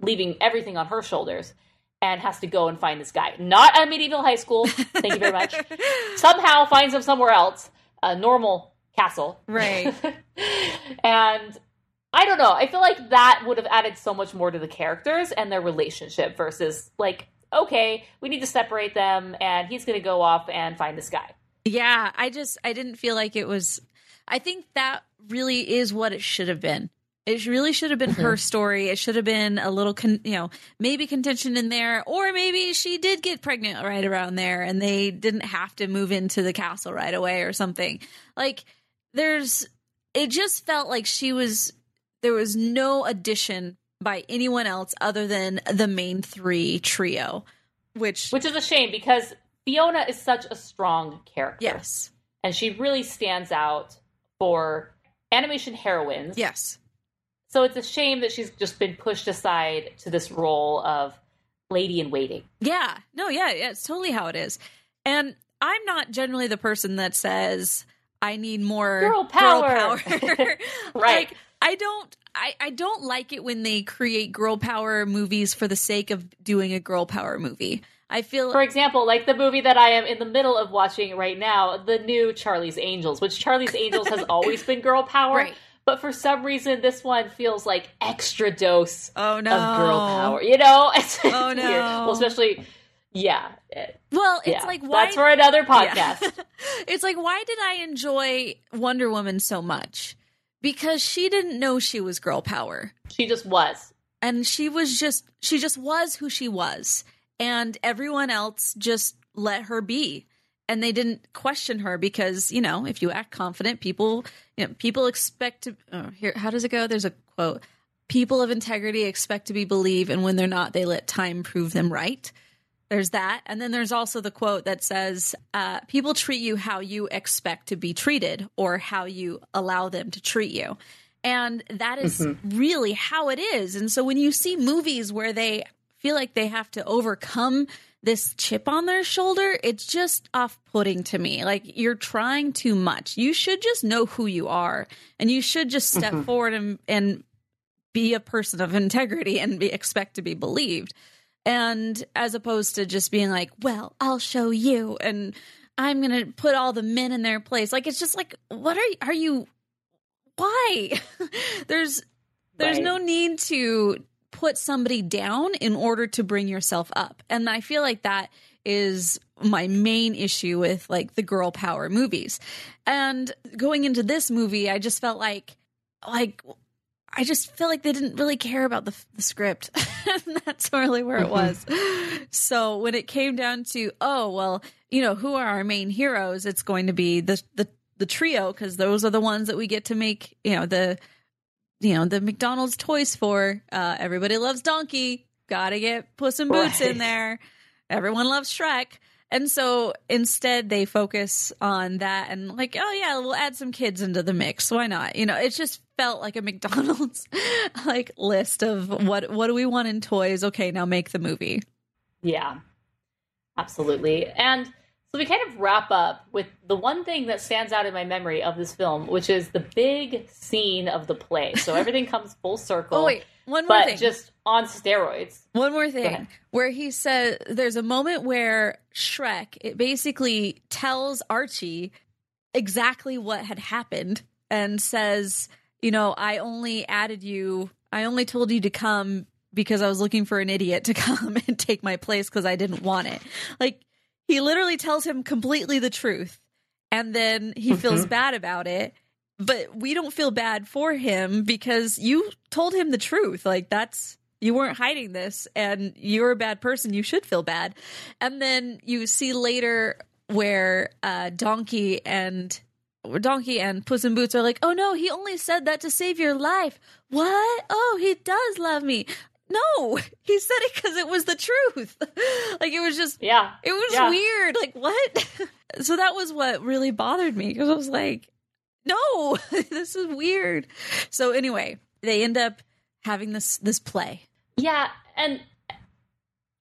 Speaker 2: leaving everything on her shoulders, and has to go and find this guy, not a medieval high school. Thank you very much. Somehow finds him somewhere else, a normal castle,
Speaker 1: right.
Speaker 2: and I don't know. I feel like that would have added so much more to the characters and their relationship versus like, okay, we need to separate them and he's going to go off and find this guy.
Speaker 1: Yeah, I just I didn't feel like it was. I think that really is what it should have been. It really should have been her mm-hmm. story. It should have been a little, con- you know, maybe contention in there, or maybe she did get pregnant right around there, and they didn't have to move into the castle right away or something. Like there's, it just felt like she was. There was no addition by anyone else other than the main three trio, which,
Speaker 2: Which is a shame because Fiona is such a strong character.
Speaker 1: yes,
Speaker 2: And she really stands out for animation heroines.
Speaker 1: yes,
Speaker 2: So it's a shame that she's just been pushed aside to this role of lady in waiting.
Speaker 1: Yeah. No, yeah, yeah, it's totally how it is. And I'm not generally the person that says I need more
Speaker 2: Girl power.
Speaker 1: power.
Speaker 2: Right.
Speaker 1: Like I don't I, I don't like it when they create girl power movies for the sake of doing a girl power movie. I feel
Speaker 2: For example, like the movie that I am in the middle of watching right now, the new Charlie's Angels, which Charlie's Angels has always been girl power.
Speaker 1: Right.
Speaker 2: But for some reason, this one feels like extra dose
Speaker 1: Oh no.
Speaker 2: of girl power. You know? It's
Speaker 1: Oh,
Speaker 2: weird.
Speaker 1: no.
Speaker 2: Well, especially, yeah.
Speaker 1: Well, it's
Speaker 2: yeah.
Speaker 1: like why
Speaker 2: That's for another
Speaker 1: Yeah.
Speaker 2: podcast.
Speaker 1: it's like why did I enjoy Wonder Woman so much? Because she didn't know she was girl power.
Speaker 2: she just was.
Speaker 1: and she was just she just was who she was and everyone else just let her be. And they didn't question her because you know if you act confident people you know people expect to oh, here how does it go? There's a quote. People of integrity expect to be believed and when they're not they let time prove them right. There's that. And then there's also the quote that says uh, people treat you how you expect to be treated or how you allow them to treat you. And that is really how it is. And so when you see movies where they feel like they have to overcome this chip on their shoulder it's just off-putting to me. Like you're trying too much. You should just know who you are and you should just step mm-hmm. forward and, and be a person of integrity and be, expect to be believed. And as opposed to just being like well i'll show you and i'm gonna put all the men in their place. Like it's just like what are you are you why? There's there's
Speaker 2: Right.
Speaker 1: no need to put somebody down in order to bring yourself up and i feel like that is my main issue with like the girl power movies and going into this movie i just felt like like I just feel like they didn't really care about the, the script. and that's really where it mm-hmm. was. So when it came down to, oh, well, you know, who are our main heroes? It's going to be the, the, the trio because those are the ones that we get to make, you know, the, you know, the McDonald's toys for. Uh, everybody loves Donkey. Got to get Puss in Boots in there. Everyone loves Shrek. And so instead they focus on that and like, oh yeah, we'll add some kids into the mix. Why not? You know, it just felt like a McDonald's like list of what what do we want in toys? Okay, now make the movie.
Speaker 2: Yeah. Absolutely. And so we kind of wrap up with the one thing that stands out in my memory of this film, which is the big scene of the play. So everything comes full circle.
Speaker 1: Oh wait, one more
Speaker 2: but
Speaker 1: thing.
Speaker 2: just on steroids.
Speaker 1: One more thing where he says there's a moment where Shrek it basically tells Archie exactly what had happened and says, you know, I only added you, I only told you to come because I was looking for an idiot to come and take my place because I didn't want it. Like he literally tells him completely the truth and then he feels bad about it. But we don't feel bad for him because you told him the truth. Like that's you weren't hiding this and you're a bad person. You should feel bad. And then you see later where uh donkey and donkey and puss in boots are like oh no he only said that to save your life. What? Oh he does love me no he said it because it was the truth like it was just
Speaker 2: Yeah.
Speaker 1: it was
Speaker 2: Yeah.
Speaker 1: weird like what so that was what really bothered me because i was like no this is weird so anyway they end up having this this play
Speaker 2: Yeah, and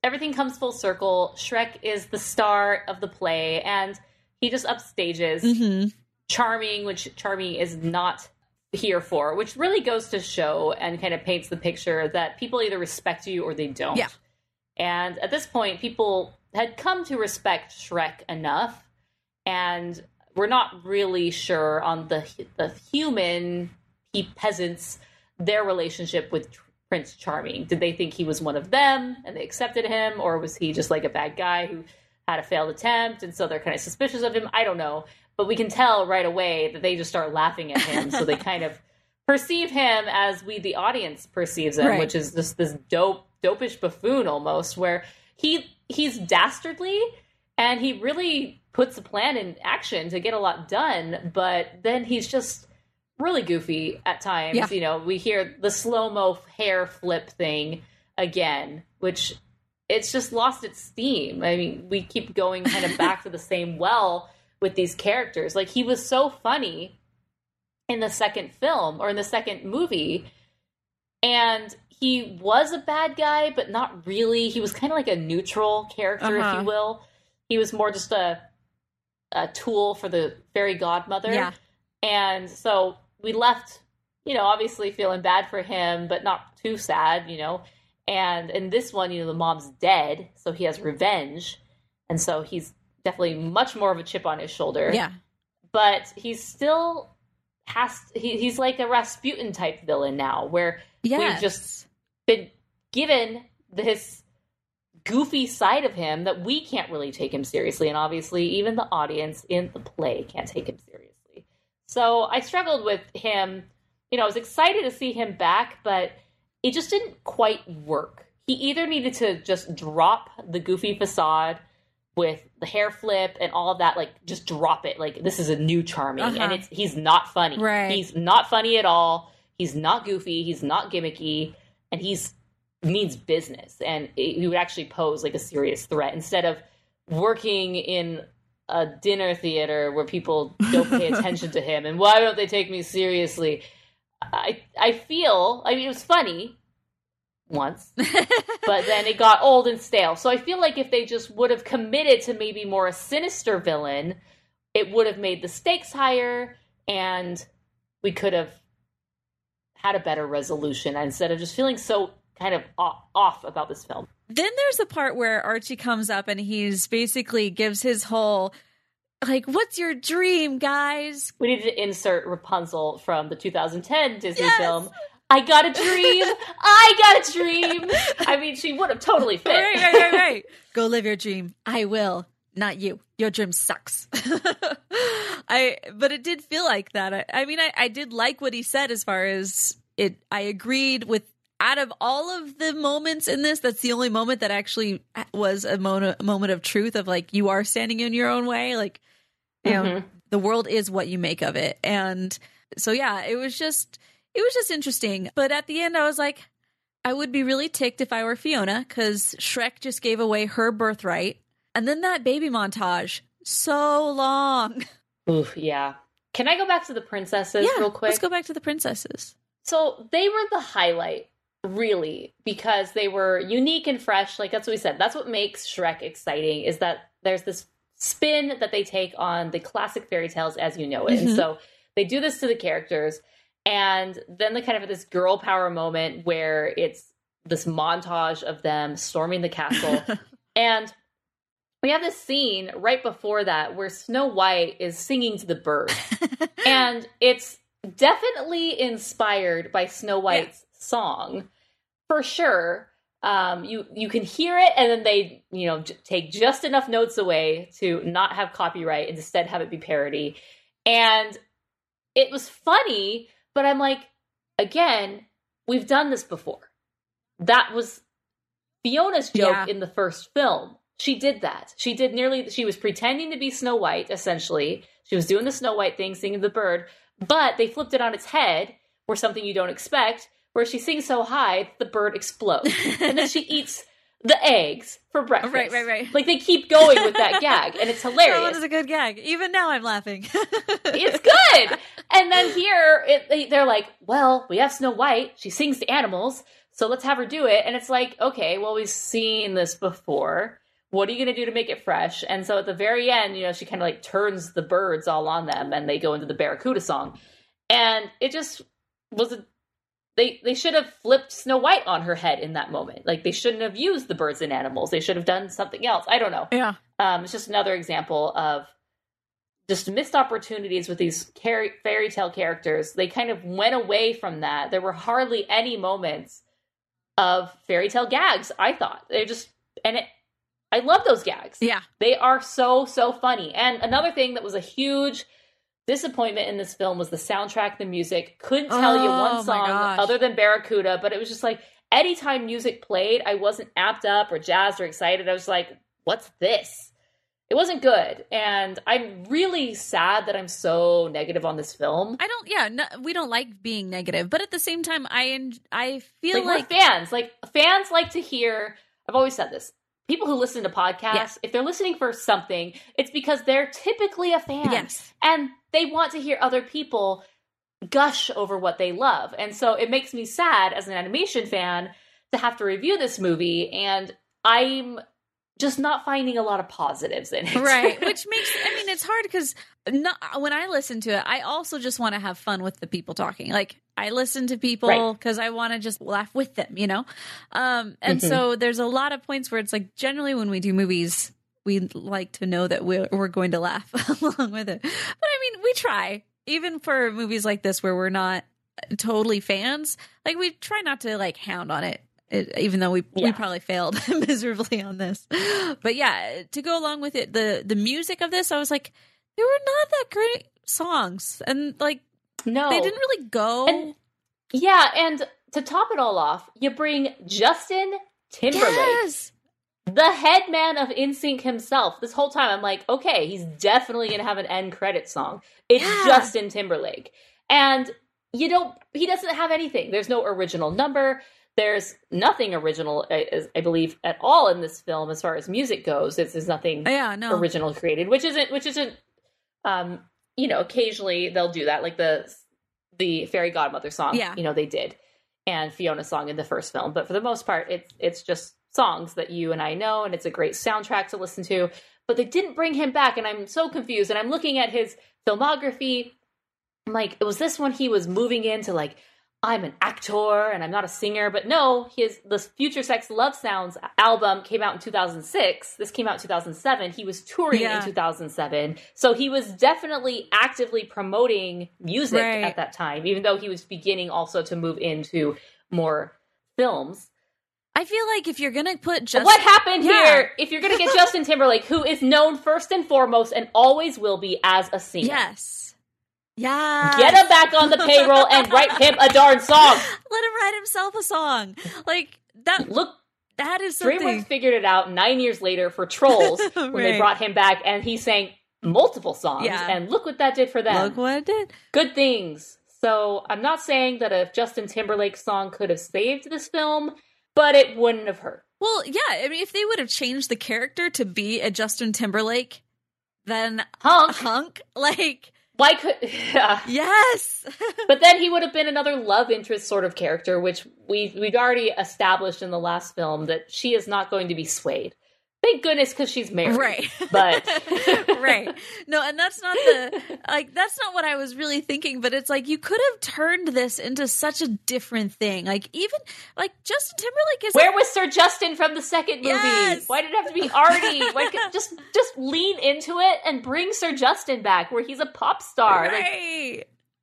Speaker 2: everything comes full circle. Shrek is the star of the play, and he just upstages
Speaker 1: mm-hmm.
Speaker 2: Charming, which Charming is not here for, which really goes to show and kind of paints the picture that people either respect you or they don't.
Speaker 1: Yeah.
Speaker 2: And at this point, people had come to respect Shrek enough, and we're not really sure on the the human pe- peasants their relationship with Tr- Prince Charming. Did they think he was one of them and they accepted him, or was he just like a bad guy who had a failed attempt and so they're kind of suspicious of him? I don't know, but we can tell right away that they just start laughing at him, so they kind of perceive him as we the audience perceives him,
Speaker 1: Right.
Speaker 2: which is just this dope dopish buffoon almost where he he's dastardly and he really puts a plan in action to get a lot done, but then he's just really goofy at times.
Speaker 1: Yeah.
Speaker 2: You know, we hear the slow mo hair flip thing again, which it's just lost its steam. I mean, we keep going kind of back to the same well with these characters. Like he was so funny in the second film or in the second movie, and he was a bad guy, but not really. He was kind of like a neutral character, if
Speaker 1: Uh-huh.
Speaker 2: you will. He was more just a a tool for the fairy godmother.
Speaker 1: Yeah.
Speaker 2: And so we left, you know, obviously feeling bad for him, but not too sad, you know. And in this one, you know, the mom's dead, so he has revenge. And so he's definitely much more of a chip on his shoulder.
Speaker 1: Yeah.
Speaker 2: But he's still has he, he's like a Rasputin type villain now, where
Speaker 1: Yes.
Speaker 2: we've just been given this goofy side of him that we can't really take him seriously and obviously even the audience in the play can't take him seriously so i struggled with him you know i was excited to see him back but it just didn't quite work he either needed to just drop the goofy facade with the hair flip and all of that like just drop it. Like this is a new charming
Speaker 1: Uh-huh.
Speaker 2: and it's he's not funny.
Speaker 1: Right.
Speaker 2: he's not funny at all. He's not goofy. He's not gimmicky. And he's means business. And he would actually pose like a serious threat. Instead of working in a dinner theater where people don't pay attention to him and why don't they take me seriously? I i feel i mean it was funny once but then it got old and stale so i feel like if they just would have committed to maybe more a sinister villain it would have made the stakes higher and we could have had a better resolution instead of just feeling so kind of off, about this film.
Speaker 1: Then there's a part where Artie comes up and he's basically gives his whole like, "What's your dream, guys?"
Speaker 2: We need to insert Rapunzel from the 2010 Disney
Speaker 1: Yes!
Speaker 2: film. I got a dream. I got a dream. I mean, she would have totally fit.
Speaker 1: Right, right, right, right. Go live your dream. I will, not you. Your dream sucks. I, but it did feel like that. I, I mean, I, I did like what he said as far as it. I agreed with. Out of all of the moments in this, that's the only moment that actually was a moment, moment of truth of like you are standing in your own way. Like, you know,
Speaker 2: Mhm.
Speaker 1: the world is what you make of it. And so, yeah, it was just, it was just interesting. But at the end, I was like, I would be really ticked if I were Fiona because Shrek just gave away her birthright And then that baby montage, so long.
Speaker 2: Ooh, yeah. Can I go back to the princesses
Speaker 1: yeah,
Speaker 2: real quick?
Speaker 1: let's go back to the princesses.
Speaker 2: So they were the highlight, really, because they were unique and fresh. Like that's what we said. That's what makes Shrek exciting is that there's this spin that they take on the classic fairy tales as you know it. And
Speaker 1: Mhm.
Speaker 2: so they do this to the characters, and then the kind of this girl power moment where it's this montage of them storming the castle. and we have this scene right before that where Snow White is singing to the birds and it's definitely inspired by Snow White's song for sure. Um, you you can hear it, and then they you know j- take just enough notes away to not have copyright and instead have it be parody. And it was funny, but I'm like, again, we've done this before. That was Fiona's joke
Speaker 1: Yeah.
Speaker 2: in the first film. She did that. She did nearly. She was pretending to be Snow White. Essentially, she was doing the Snow White thing, singing the bird. But they flipped it on its head, where something you don't expect, where she sings so high the bird explodes, and then she eats the eggs for breakfast.
Speaker 1: Right, right, right.
Speaker 2: Like they keep going with that gag, and it's hilarious.
Speaker 1: That was a good gag. Even now, I'm laughing.
Speaker 2: it's good. And then here, it, they, they're like, well, we have Snow White. She sings to animals. So let's have her do it. And it's like, okay, well, we've seen this before. What are you going to do to make it fresh? And so at the very end, you know, she kind of like turns the birds all on them and they go into the Barracuda song. And it just was a. They, they should have flipped Snow White on her head in that moment. Like they shouldn't have used the birds and animals. They should have done something else. I don't know
Speaker 1: yeah.
Speaker 2: um, it's just another example of just missed opportunities with these car- fairy tale characters. They kind of went away from that. There were hardly any moments of fairy tale gags. I thought they're just and it. I love those gags.
Speaker 1: Yeah.
Speaker 2: They are so so funny. And another thing that was a huge disappointment in this film was the soundtrack, the music. Couldn't tell you one
Speaker 1: oh
Speaker 2: song other than Barracuda, but it was just like anytime music played, I wasn't amped up or jazzed or excited. I was like, what's this? It wasn't good. And I'm really sad that I'm so negative on this film.
Speaker 1: I don't. Yeah, no, we don't like being negative, but at the same time, I I feel
Speaker 2: like,
Speaker 1: like,
Speaker 2: fans. Like fans like to hear. I've always said this. People who listen to podcasts,
Speaker 1: Yeah.
Speaker 2: if they're listening for something, it's because they're typically a fan,
Speaker 1: Yes.
Speaker 2: and they want to hear other people gush over what they love. And so it makes me sad as an animation fan to have to review this movie, and I'm just not finding a lot of positives in it.
Speaker 1: right, which makes I mean it's hard because when I listen to it, I also just want to have fun with the people talking. Like I listen to people
Speaker 2: Right.
Speaker 1: because I want to just laugh with them, you know. Um, and
Speaker 2: Mhm.
Speaker 1: so there's a lot of points where it's like generally when we do movies, we like to know that we're we're going to laugh along with it. But I mean, we try even for movies like this where we're not totally fans. Like we try not to like hound on it. It, even though we we probably failed miserably on this, but yeah, to go along with it, the the music of this, I was like, there were not that great songs, and like
Speaker 2: no,
Speaker 1: they didn't really go.
Speaker 2: And- Yeah, and to top it all off, you bring Justin Timberlake.
Speaker 1: yes,
Speaker 2: the head man of NSYNC himself. This whole time, I'm like, okay, he's definitely gonna have an end credit song. It's
Speaker 1: Yeah.
Speaker 2: Justin Timberlake, and you don't. He doesn't have anything. There's no original number. There's nothing original, I, I believe, at all in this film as far as music goes. It's, there's nothing
Speaker 1: yeah, no,
Speaker 2: original created, which isn't, which isn't. Um, you know, occasionally they'll do that, like the the fairy godmother song.
Speaker 1: Yeah.
Speaker 2: you know they did, and Fiona's song in the first film. But for the most part, it's it's just songs that you and I know, and it's a great soundtrack to listen to. But they didn't bring him back, and I'm so confused. And I'm looking at his filmography. I'm like, it was this when he was moving into like I'm an actor and I'm not a singer? But no, his the Future Sex Love Sounds album came out in 2006. This came out in 2007. He was touring
Speaker 1: Yeah.
Speaker 2: in 2007, so he was definitely actively promoting music
Speaker 1: Right.
Speaker 2: at that time, even though he was beginning also to move into more films.
Speaker 1: I feel like if you're gonna put just
Speaker 2: what happened
Speaker 1: Yeah.
Speaker 2: here? If you're to get Justin Timberlake, who is known first and foremost and always will be as a singer,
Speaker 1: yes, yeah,
Speaker 2: get him back on the payroll and write him a darn song.
Speaker 1: let him write himself a song. Like that.
Speaker 2: Look,
Speaker 1: That is something.
Speaker 2: DreamWorks figured it out nine years later for Trolls when they brought him back, and he sang multiple songs.
Speaker 1: Yeah.
Speaker 2: And look what that did for them.
Speaker 1: Look what it did.
Speaker 2: Good things. So I'm not saying that a Justin Timberlake song could have saved this film, but it wouldn't have hurt.
Speaker 1: Well, yeah. I mean, if they would have changed the character to be a Justin Timberlake, then
Speaker 2: Hunk.
Speaker 1: Hunk, like,
Speaker 2: Why could? Yeah.
Speaker 1: yes.
Speaker 2: But then he would have been another love interest sort of character, which we we've already established in the last film that she is not going to be swayed. Thank goodness, because she's married.
Speaker 1: Right.
Speaker 2: But
Speaker 1: right. No, and that's not the like that's not what I was really thinking, but it's like you could have turned this into such a different thing. Like even like Justin Timberlake is
Speaker 2: Where was Sir Justin from the second movie?
Speaker 1: Yes.
Speaker 2: Why did it have to be Artie? Why could, just just lean into it and bring Sir Justin back, where he's a pop star. Like,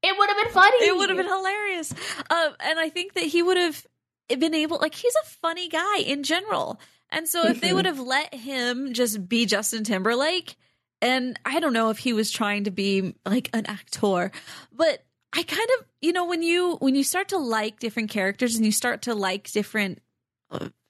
Speaker 2: it would have been funny.
Speaker 1: it would have been hilarious. Um, and I think that he would have been able, like, he's a funny guy in general. And so if they would mm-hmm. have let him just be Justin Timberlake, and I don't know if he was trying to be like an actor, but I kind of, you know, when you when you start to like different characters and you start to like different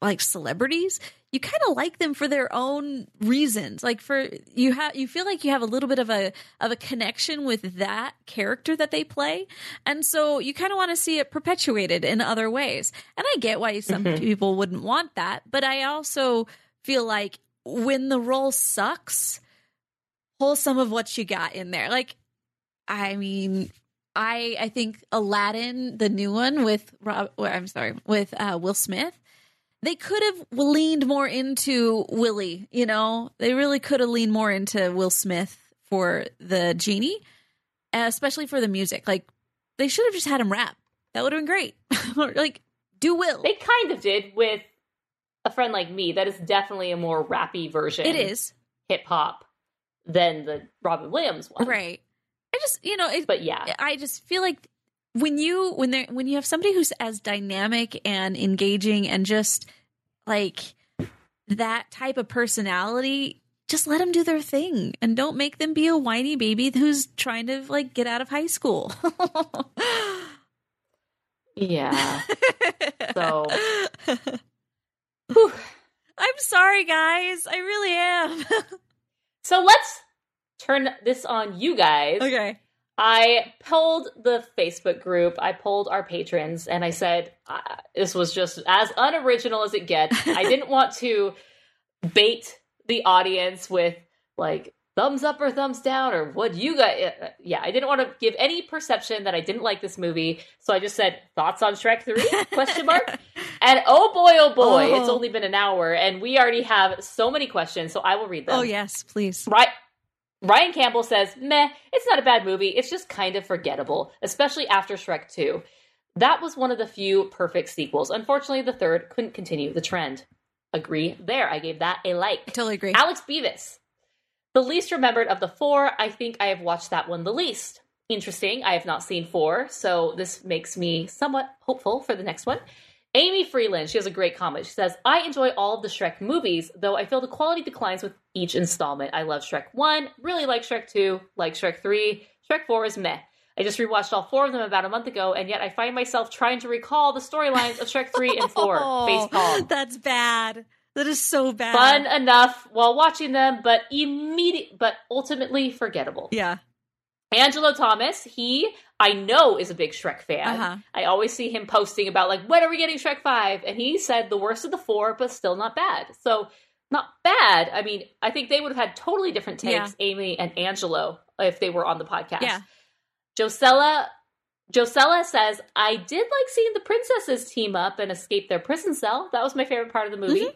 Speaker 1: like celebrities, you kind of like them for their own reasons. Like for you have you feel like you have a little bit of a of a connection with that character that they play. And so you kind of want to see it perpetuated in other ways. And I get why some people wouldn't want that, but I also feel like when the role sucks, pull some of what you got in there. Like I mean, I I think Aladdin, the new one with Rob, well, I'm sorry, with uh, Will Smith, they could have leaned more into Willie. You know, they really could have leaned more into Will Smith for the genie, uh, especially for the music. Like they should have just had him rap. That would have been great. Like do Will.
Speaker 2: They kind of did with a friend like me. That is definitely a more rappy version.
Speaker 1: it is
Speaker 2: hip hop than the Robin Williams one.
Speaker 1: right. I just you know it,
Speaker 2: But yeah,
Speaker 1: I just feel like when you when they when you have somebody who's as dynamic and engaging and just like that type of personality, just let them do their thing and don't make them be a whiny baby who's trying to like get out of high school.
Speaker 2: yeah. So
Speaker 1: I'm sorry, guys. I really am.
Speaker 2: so let's turn this on you guys.
Speaker 1: okay.
Speaker 2: I polled the Facebook group. I polled our patrons, and I said uh, this was just as unoriginal as it gets. I didn't want to bait the audience with like thumbs up or thumbs down or what you got. uh, Yeah, I didn't want to give any perception that I didn't like this movie, so I just said thoughts on Shrek Three? Question mark. And oh boy, oh boy,
Speaker 1: Oh.
Speaker 2: it's only been an hour, and we already have so many questions. So I will read them.
Speaker 1: Oh yes, please.
Speaker 2: Right. Ryan Campbell says, meh, it's not a bad movie. It's just kind of forgettable, especially after Shrek 2. That was one of the few perfect sequels. Unfortunately, the third couldn't continue the trend. Agree there. I gave that a like.
Speaker 1: Totally agree.
Speaker 2: Alex Beavis. The least remembered of the four, I think I have watched that one the least. Interesting. I have not seen four, so this makes me somewhat hopeful for the next one. Amy Freeland, she has a great comment. She says, I enjoy all of the Shrek movies, though I feel the quality declines with each installment. I love Shrek 1, really like Shrek 2, like Shrek 3. Shrek 4 is meh. I just rewatched all four of them about a month ago, and yet I find myself trying to recall the storylines of Shrek 3 and 4. Face palm.
Speaker 1: That's bad. That is so bad.
Speaker 2: Fun enough while watching them, but immediate, but ultimately forgettable.
Speaker 1: Yeah.
Speaker 2: Angelo Thomas, he I know is a big Shrek fan.
Speaker 1: Uh-huh.
Speaker 2: I always see him posting about like when are we getting Shrek 5 and he said the worst of the four but still not bad. So not bad. I mean, I think they would have had totally different takes
Speaker 1: Yeah.
Speaker 2: Amy and Angelo if they were on the podcast.
Speaker 1: Yeah.
Speaker 2: Josella Josella says, I did like seeing the princesses team up and escape their prison cell. That was my favorite part of the movie.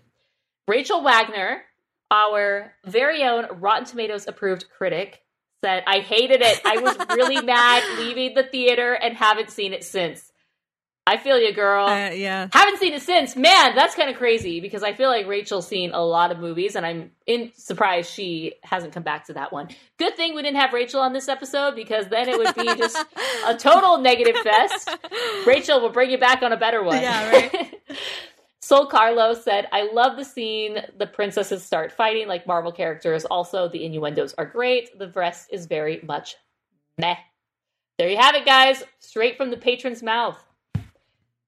Speaker 2: Rachel Wagner, our very own Rotten Tomatoes approved critic, said, I hated it. I was really mad leaving the theater and haven't seen it since. I feel you, girl.
Speaker 1: Uh, yeah.
Speaker 2: haven't seen it since. Man, that's kind of crazy because I feel like Rachel's seen a lot of movies and I'm in surprised she hasn't come back to that one. Good thing we didn't have Rachel on this episode because then it would be just a total negative fest. Rachel will bring you back on a better one.
Speaker 1: Yeah, right.
Speaker 2: Sol Carlos said, I love the scene the princesses start fighting like Marvel characters. Also, the innuendos are great. The rest is very much meh. There you have it, guys. Straight from the patron's mouth.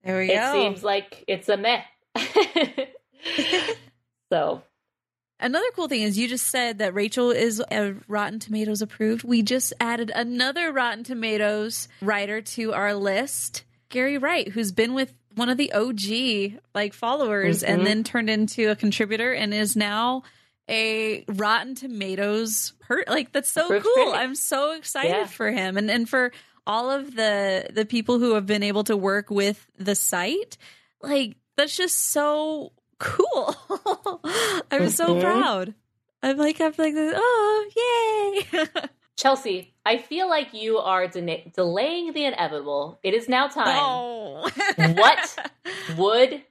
Speaker 1: There we
Speaker 2: It
Speaker 1: go.
Speaker 2: It seems like it's a meh. so,
Speaker 1: Another cool thing is you just said that Rachel is a Rotten Tomatoes approved. We just added another Rotten Tomatoes writer to our list, Gary Wright, who's been with one of the OG like followers
Speaker 2: Mhm.
Speaker 1: and then turned into a contributor and is now a Rotten Tomatoes per like that's so
Speaker 2: Approved
Speaker 1: cool. I'm so excited
Speaker 2: Yeah.
Speaker 1: for him and and for all of the the people who have been able to work with the site. Like that's just so cool. I'm so
Speaker 2: Mhm.
Speaker 1: proud. I'm like I'm like oh yay.
Speaker 2: Chelsea, I feel like you are de- delaying the inevitable. It is now time.
Speaker 1: oh.
Speaker 2: What would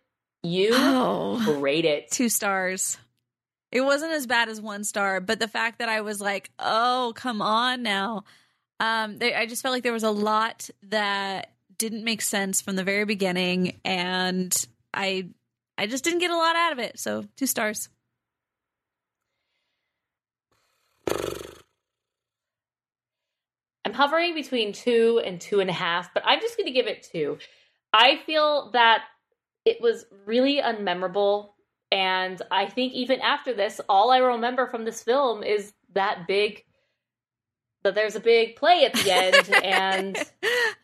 Speaker 2: you
Speaker 1: Oh.
Speaker 2: rate it?
Speaker 1: two stars. It wasn't as bad as one star, but the fact that I was like, "Oh, come on now," um, they, I just felt like there was a lot that didn't make sense from the very beginning, and I, I just didn't get a lot out of it. So two stars.
Speaker 2: I'm hovering between two and two and a half, but I'm just going to give it two. I feel that it was really unmemorable. And I think even after this, all I remember from this film is that big, that there's a big play at the end and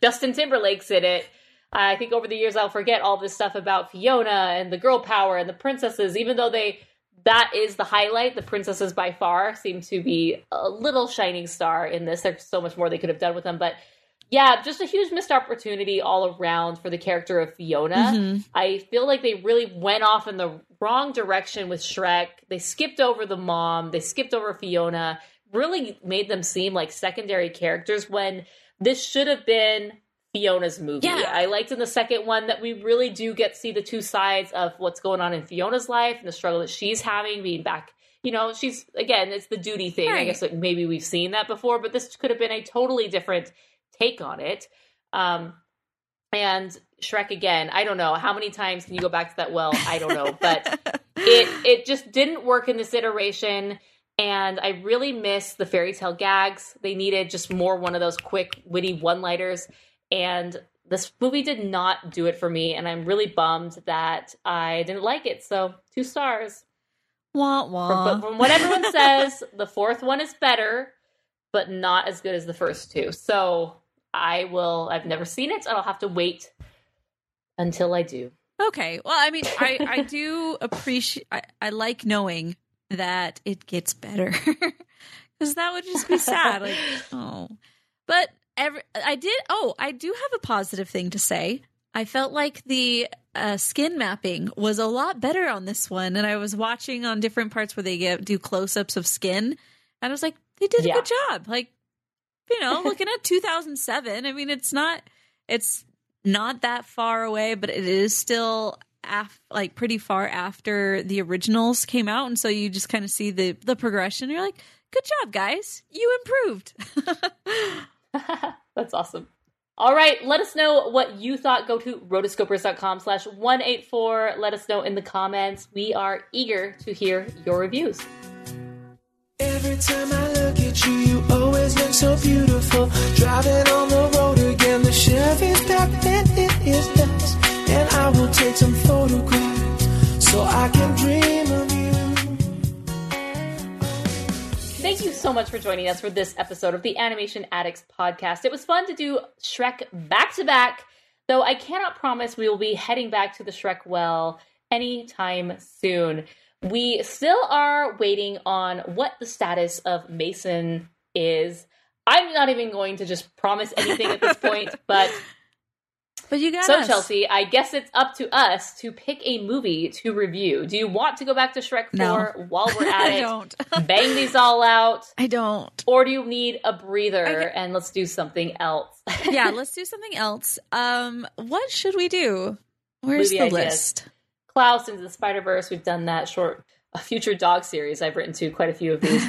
Speaker 2: Justin Timberlake's in it. I think over the years I'll forget all this stuff about Fiona and the girl power and the princesses, even though they that is the highlight. The princesses by far seem to be a little shining star in this. There's so much more they could have done with them, but yeah, just a huge missed opportunity all around for the character of Fiona.
Speaker 1: Mhm.
Speaker 2: I feel like they really went off in the wrong direction with Shrek. They skipped over the mom, they skipped over Fiona, really made them seem like secondary characters when this should have been Fiona's movie.
Speaker 1: Yeah.
Speaker 2: I liked in the second one that we really do get to see the two sides of what's going on in Fiona's life and the struggle that she's having being back. You know, she's again, it's the duty thing. I guess like maybe we've seen that before, but this could have been a totally different take on it. Um, and Shrek again, I don't know how many times can you go back to that well. I don't know, but it it just didn't work in this iteration. And I really miss the fairy tale gags. They needed just more one of those quick, witty one liners. And this movie did not do it for me. And I'm really bummed that I didn't like it. So, two stars.
Speaker 1: wah
Speaker 2: From,
Speaker 1: wah.
Speaker 2: but from what everyone says, the fourth one is better, but not as good as the first two. So, I will, I've never seen it, and I'll have to wait until I do.
Speaker 1: Okay. Well, I mean, I I do appreciate. I, I like knowing that it gets better because that would just be sad. Like, oh, but every I did. Oh, I do have a positive thing to say. I felt like the uh, skin mapping was a lot better on this one, and I was watching on different parts where they get do close ups of skin, and I was like, they did a
Speaker 2: Yeah.
Speaker 1: good job. Like, you know, looking at 2007. I mean, it's not. It's not that far away, but it is still af- like pretty far after the originals came out, and so you just kind of see the the progression. You're like, "Good job, guys! You improved."
Speaker 2: That's awesome. All right, let us know what you thought. Go to rotoscopers.com slash 184. Let us know in the comments. We are eager to hear your reviews.
Speaker 7: Every time I look at you, you always look so beautiful. Driving on the road again, the Chevy's dark and it is dusk. And I will take some photographs so I can dream you
Speaker 2: so much for joining us for this episode of the Animation Addicts podcast. It was fun to do Shrek back to back, though I cannot promise we will be heading back to the Shrek well anytime soon. We still are waiting on what the status of Mason is. I'm not even going to just promise anything at this point, but
Speaker 1: but you got
Speaker 2: so,
Speaker 1: us.
Speaker 2: Chelsea, I guess it's up to us to pick a movie to review. Do you want to go back to Shrek 4
Speaker 1: No.
Speaker 2: while we're at
Speaker 1: I
Speaker 2: it?
Speaker 1: don't.
Speaker 2: Bang these all out?
Speaker 1: I don't.
Speaker 2: Or do you need a breather and let's do something else?
Speaker 1: Yeah, let's do something else. Um, what should we do? Where's
Speaker 2: Movie
Speaker 1: the
Speaker 2: ideas.
Speaker 1: list?
Speaker 2: Klaus into the Spider Verse. We've done that short, a future dog series. I've written to quite a few of these.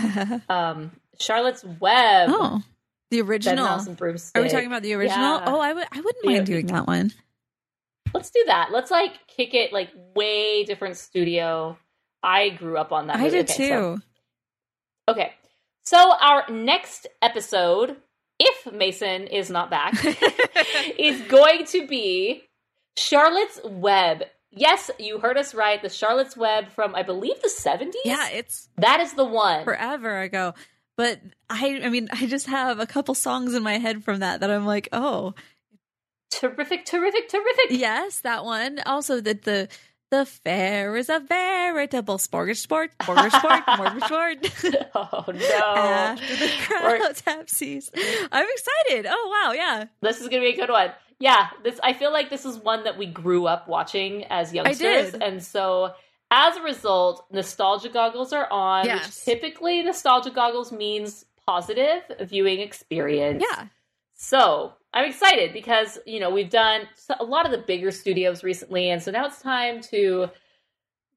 Speaker 2: um, Charlotte's Web.
Speaker 1: oh, the original.
Speaker 2: Bedknobs and Broomstick.
Speaker 1: Are we talking about the original?
Speaker 2: Yeah.
Speaker 1: Oh, I would. I wouldn't mind doing that one.
Speaker 2: Let's do that. Let's like kick it like way different studio. I grew up on that.
Speaker 1: I
Speaker 2: movie.
Speaker 1: did
Speaker 2: Okay, so-
Speaker 1: too.
Speaker 2: Okay. So our next episode, if Mason is not back, is going to be Charlotte's Web. Yes, you heard us right. The Charlotte's Web from I believe the 70s.
Speaker 1: yeah, it's
Speaker 2: That is the one.
Speaker 1: forever ago. But I, I mean, I just have a couple songs in my head from that that I'm like, oh,
Speaker 2: terrific, terrific, terrific.
Speaker 1: Yes, that one. Also, that the the fair is a veritable smorgasbord, smorgasbord, smorgasbord.
Speaker 2: Oh no!
Speaker 1: After the crowds have ceased, I'm excited. Oh wow, yeah,
Speaker 2: This is gonna be a good one. Yeah, this I feel like this is one that we grew up watching as youngsters, and so as a result, nostalgia goggles are on.
Speaker 1: Yes.
Speaker 2: Which typically, nostalgia goggles means positive viewing experience.
Speaker 1: yeah.
Speaker 2: So I'm excited because you know we've done a lot of the bigger studios recently, and so now it's time to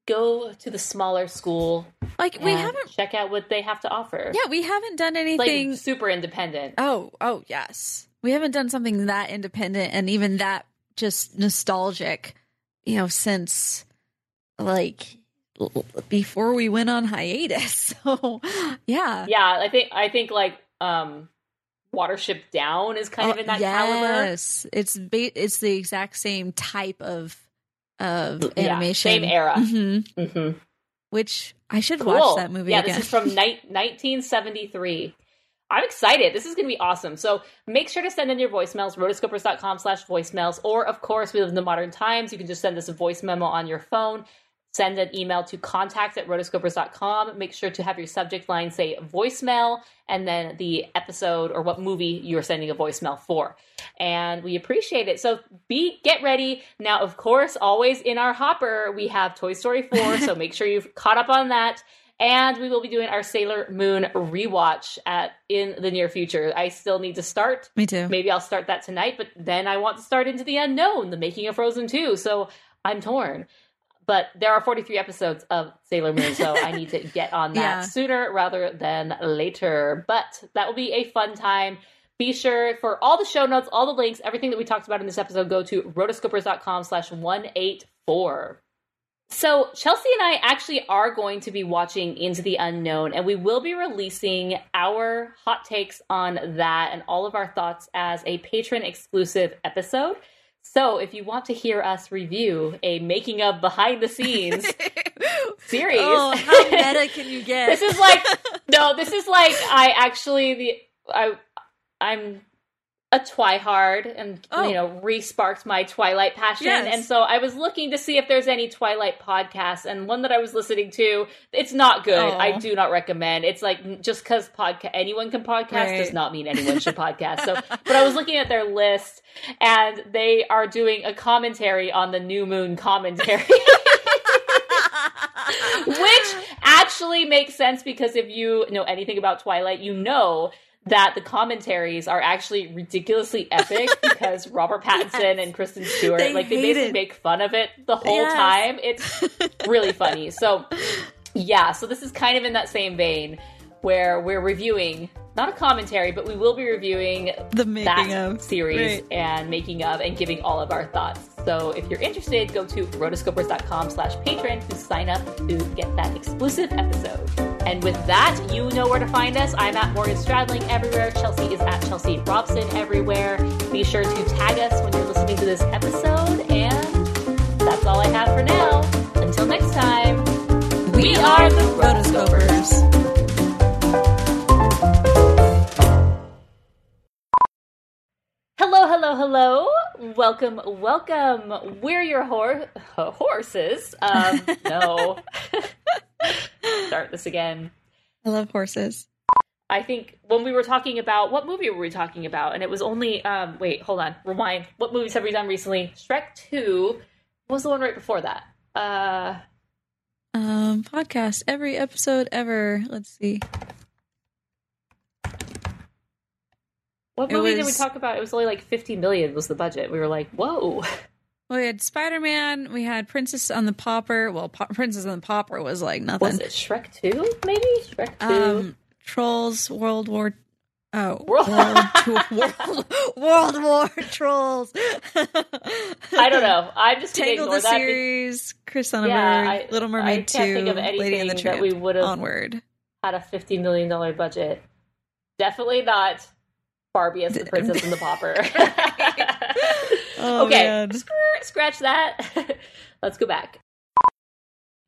Speaker 2: go to the smaller school.
Speaker 1: Like we haven't.
Speaker 2: check out what they have to offer.
Speaker 1: Yeah, we haven't done
Speaker 2: like
Speaker 1: anything.
Speaker 2: super independent.
Speaker 1: oh, oh yes, we haven't done something that independent and even that just nostalgic. You know, since like before we went on hiatus. So yeah,
Speaker 2: Yeah, I think I think like um Watership Down is kind of
Speaker 1: Oh,
Speaker 2: in that caliber.
Speaker 1: yes, it's ba- it's the exact same type of of
Speaker 2: Yeah,
Speaker 1: animation,
Speaker 2: same era.
Speaker 1: hmm
Speaker 2: hmm
Speaker 1: Which I should
Speaker 2: Cool.
Speaker 1: watch that movie
Speaker 2: yeah,
Speaker 1: again.
Speaker 2: this is from ni- 1973. I'm excited. This is going to be awesome. So make sure to send in your voicemails, rotoscopers.com slash voicemails. Or, of course, we live in the modern times. You can just send us a voice memo on your phone. Send an email to contact at rotoscopers.com. Make sure to have your subject line say voicemail and then the episode or what movie you're sending a voicemail for. And we appreciate it. So be get ready. Now, of course, always in our hopper, we have Toy Story 4. so make sure you've caught up on that. And we will be doing our Sailor Moon rewatch at in the near future. I still need to start.
Speaker 1: Me too.
Speaker 2: Maybe I'll start that tonight, but then I want to start into the unknown, the making of Frozen 2. So I'm torn. But there are 43 episodes of Sailor Moon, so I need to get on that
Speaker 1: Yeah.
Speaker 2: sooner rather than later. But that will be a fun time. Be sure for all the show notes, all the links, everything that we talked about in this episode, go to rotoscopers.com slash 184. So Chelsea and I actually are going to be watching Into the Unknown, and we will be releasing our hot takes on that and all of our thoughts as a patron exclusive episode. So if you want to hear us review a making of behind the scenes series,
Speaker 1: Oh, how meta can you get?
Speaker 2: this is like no, this is like I actually the I I'm a Twihard and
Speaker 1: Oh.
Speaker 2: you know re-sparked my Twilight passion,
Speaker 1: Yes.
Speaker 2: and so I was looking to see if there's any Twilight podcasts, and one that I was listening to, it's not good.
Speaker 1: Oh.
Speaker 2: I do not recommend. It's like just because podca- anyone can podcast
Speaker 1: Right.
Speaker 2: does not mean anyone should podcast. So, but I was looking at their list, and they are doing a commentary on the New Moon commentary. Which actually makes sense because if you know anything about Twilight, you know that the commentaries are actually ridiculously epic because Robert Pattinson and Kristen Stewart,
Speaker 1: They
Speaker 2: like they basically
Speaker 1: it.
Speaker 2: make fun of it the whole
Speaker 1: Yes.
Speaker 2: time. It's really funny. So yeah, so this is kind of in that same vein where we're reviewing not a commentary, but we will be reviewing
Speaker 1: the making
Speaker 2: that
Speaker 1: of
Speaker 2: series
Speaker 1: Right.
Speaker 2: and making of and giving all of our thoughts. So if you're interested, go to rotoscopers.com slash patron to sign up to get that exclusive episode. And with that, you know where to find us. I'm at Morgan Stradling everywhere. Chelsea is at Chelsea Robson everywhere. Be sure to tag us when you're listening to this episode. And that's all I have for now. Until next time, we are the Welcome, welcome. We're your hor- horses. Um, no. Start this again.
Speaker 1: I love horses.
Speaker 2: I think when we were talking about what movie were we talking about, and it was only um wait, hold on, rewind. What movies have we done recently? Shrek Two. What was the one right before that? Uh,
Speaker 1: Um, podcast every episode ever. Let's see.
Speaker 2: What movie did we talk about? It was only like fifty million was the budget. We were like, whoa.
Speaker 1: Well, we had Spider Man. We had Princess on the Pauper. Well, Po- Princess on the Pauper was like nothing.
Speaker 2: Was it Shrek Two? Maybe Shrek Two.
Speaker 1: Um, Trolls, World War. Oh,
Speaker 2: World-
Speaker 1: World, World, World War Trolls.
Speaker 2: I don't know. I'm just
Speaker 1: Tangled the
Speaker 2: be-
Speaker 1: series, Chris Sonnenburg,
Speaker 2: Yeah, I-
Speaker 1: Little Mermaid.
Speaker 2: I can't
Speaker 1: Two,
Speaker 2: think of
Speaker 1: Lady and the
Speaker 2: anything
Speaker 1: Tramp.
Speaker 2: that we would've-
Speaker 1: onward.
Speaker 2: had a fifty million dollar budget. Definitely not Barbie as the princess and the pauper.
Speaker 1: Oh,
Speaker 2: okay,
Speaker 1: man.
Speaker 2: scr- scratch that. Let's go back.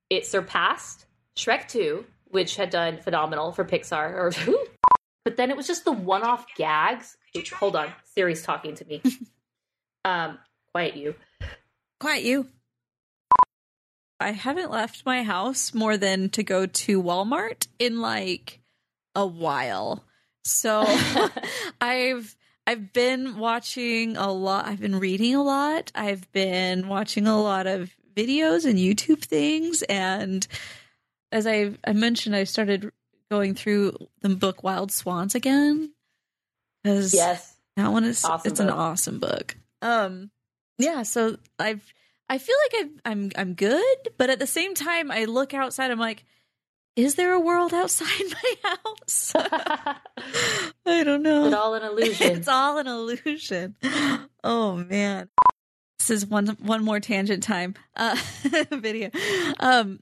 Speaker 2: It surpassed Shrek 2, which had done phenomenal for Pixar. Or but then it was just the one-off gags. Hold on, Siri's talking to me. Um, quiet you.
Speaker 1: Quiet you. I haven't left my house more than to go to Walmart in like a while. So I've I've been watching a lot. I've been reading a lot. I've been watching a lot of videos and YouTube things and as I I mentioned I started going through the book Wild Swans again cuz
Speaker 2: Yes.
Speaker 1: that one is
Speaker 2: Awesome
Speaker 1: it's an awesome book. Um yeah, so I've I feel like I've, I'm I'm good, but at the same time I look outside I'm like is there a world outside my house? I don't know.
Speaker 2: It's all an illusion.
Speaker 1: It's all an illusion. Oh man. This is one one more tangent time uh video. Um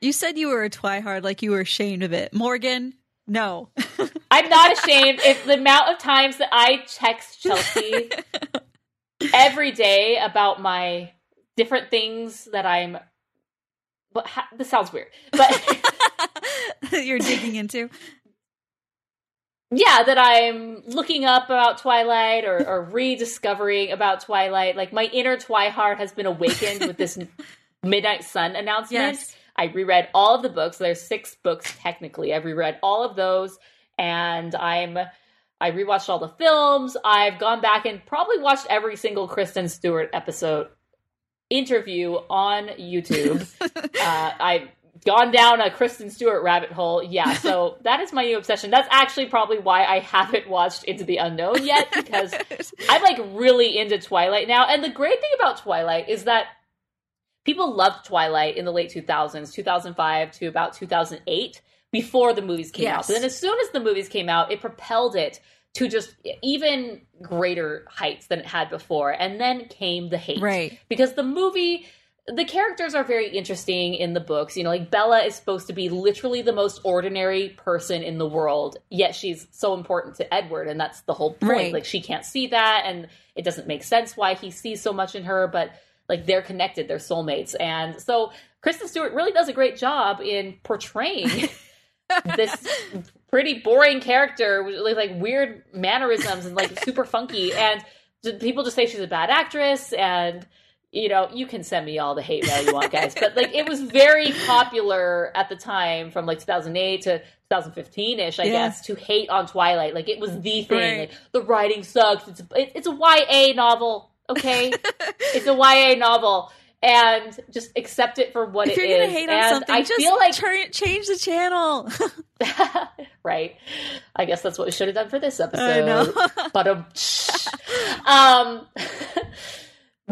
Speaker 1: You said you were a twihard like you were ashamed of it. Morgan, no.
Speaker 2: I'm not ashamed. If the amount of times that I text Chelsea every day about my different things that I'm. But ha- this sounds weird, but
Speaker 1: You're digging into.
Speaker 2: yeah, that I'm looking up about Twilight or, or rediscovering about Twilight. Like my inner Twihard has been awakened with this Midnight Sun announcement.
Speaker 1: Yes.
Speaker 2: I reread all of the books. There's six books technically. I've reread all of those, and I'm I rewatched all the films. I've gone back and probably watched every single Kristen Stewart episode interview on YouTube. uh, I've gone down a Kristen Stewart rabbit hole. Yeah, so that is my new obsession. That's actually probably why I haven't watched Into the Unknown yet because I'm like really into Twilight now. And the great thing about Twilight is that people loved Twilight in the late 2000s, 2005 to about 2008 before the movies came out.
Speaker 1: Yes.
Speaker 2: But then as soon as the movies came out, it propelled it to just even greater heights than it had before. And then came the hate.
Speaker 1: Right.
Speaker 2: Because the movie the characters are very interesting in the books. You know, like Bella is supposed to be literally the most ordinary person in the world, yet she's so important to Edward, and that's the whole point.
Speaker 1: Right.
Speaker 2: Like she can't see that, and it doesn't make sense why he sees so much in her, but like they're connected, they're soulmates. And so Kristen Stewart really does a great job in portraying this pretty boring character with like, weird mannerisms and like super funky and people just say she's a bad actress and you know you can send me all the hate mail you want guys but like it was very popular at the time from like 2008 to 2015ish i
Speaker 1: Yeah.
Speaker 2: guess to hate on twilight like it was the thing
Speaker 1: Right.
Speaker 2: like the writing sucks it's it, it's a ya novel okay it's a ya novel and just accept it for what it is.
Speaker 1: If
Speaker 2: it
Speaker 1: you're gonna
Speaker 2: is.
Speaker 1: hate on
Speaker 2: And
Speaker 1: something,
Speaker 2: I
Speaker 1: just
Speaker 2: feel like
Speaker 1: turn, change the channel.
Speaker 2: right. I guess that's what we should have done for this episode.
Speaker 1: I know.
Speaker 2: but um,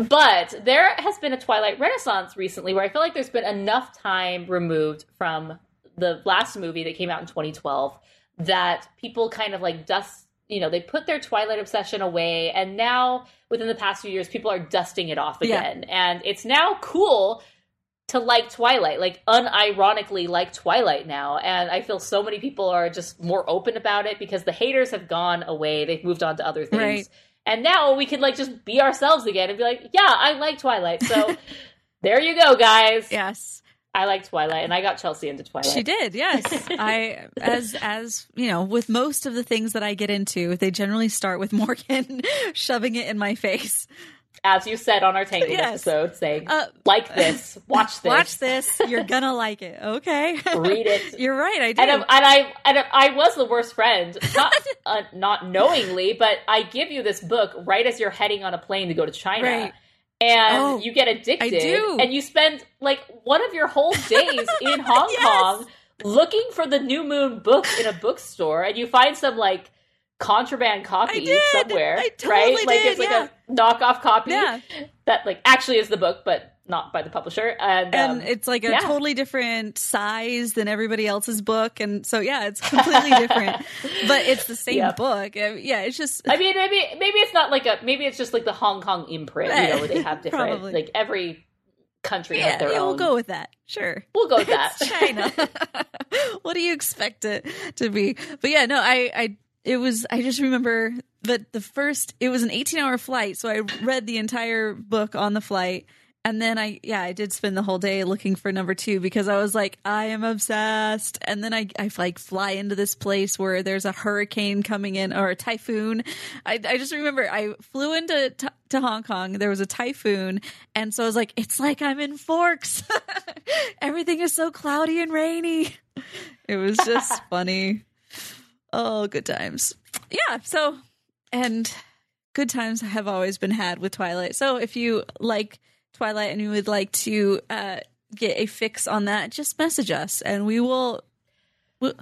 Speaker 2: but there has been a Twilight Renaissance recently where I feel like there's been enough time removed from the last movie that came out in 2012 that people kind of like dust. You know, they put their Twilight obsession away, and now within the past few years, people are dusting it off
Speaker 1: Yeah.
Speaker 2: again, and it's now cool to like Twilight, like unironically like Twilight now. And I feel so many people are just more open about it because the haters have gone away. They've moved on to other things.
Speaker 1: Right.
Speaker 2: And now we can like just be ourselves again and be like, yeah, I like Twilight. So there you go, guys.
Speaker 1: yes.
Speaker 2: I like Twilight and I got Chelsea into Twilight.
Speaker 1: She did, yes. I as as you know, with most of the things that I get into, they generally start with Morgan shoving it in my face.
Speaker 2: As you said on our Tangled
Speaker 1: Yes.
Speaker 2: episode, saying,
Speaker 1: Uh,
Speaker 2: like this, watch this,
Speaker 1: Watch this. You're gonna like it. Okay.
Speaker 2: read it.
Speaker 1: You're right, I do.
Speaker 2: And, and I and I was the worst friend, not uh, not knowingly, but I give you this book right as you're heading on a plane to go to China,
Speaker 1: Right.
Speaker 2: And
Speaker 1: Oh,
Speaker 2: you get addicted,
Speaker 1: I do.
Speaker 2: and you spend like one of your whole days in Hong
Speaker 1: Yes.
Speaker 2: Kong looking for the New Moon book in a bookstore, and you find some like contraband copy
Speaker 1: did.
Speaker 2: somewhere,
Speaker 1: totally
Speaker 2: right? Like it's like
Speaker 1: yeah.
Speaker 2: a knockoff copy
Speaker 1: Yeah.
Speaker 2: that like actually is the book, but not by the publisher, and,
Speaker 1: and
Speaker 2: um,
Speaker 1: it's like a
Speaker 2: yeah.
Speaker 1: totally different size than everybody else's book and so yeah it's completely different but it's the same
Speaker 2: Yep.
Speaker 1: book yeah it's just
Speaker 2: I mean, maybe maybe it's not like a maybe it's just like the Hong Kong imprint, you know, where they have different
Speaker 1: Probably.
Speaker 2: like every country
Speaker 1: yeah,
Speaker 2: has their own.
Speaker 1: yeah,
Speaker 2: own.
Speaker 1: we'll go with that sure
Speaker 2: We'll go with that.
Speaker 1: It's China. what do you expect it to be? But yeah, no, I, I, it was I just remember that the first it was an 18 hour flight, so I read the entire book on the flight. And then I, yeah, I did spend the whole day looking for number two because I was like, I am obsessed. And then I, I like fly into this place where there's a hurricane coming in or a typhoon. I, I just remember I flew into t- to Hong Kong. There was a typhoon, and so I was like, it's like I'm in Forks. Everything is so cloudy and rainy. It was just funny. Oh, good times. Yeah. So, and good times have always been had with Twilight. So if you like Twilight and you would like to uh, get a fix on that, just message us and we will.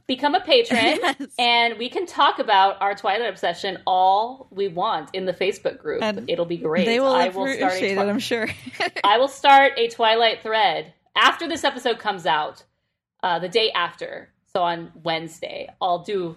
Speaker 2: Become a patron,
Speaker 1: Yes.
Speaker 2: and we can talk about our Twilight obsession all we want in the Facebook group.
Speaker 1: And
Speaker 2: It'll be great.
Speaker 1: They will
Speaker 2: I will start a
Speaker 1: appreciate it, I'm sure.
Speaker 2: I will start a Twilight thread after this episode comes out, uh, the day after. So on Wednesday, I'll do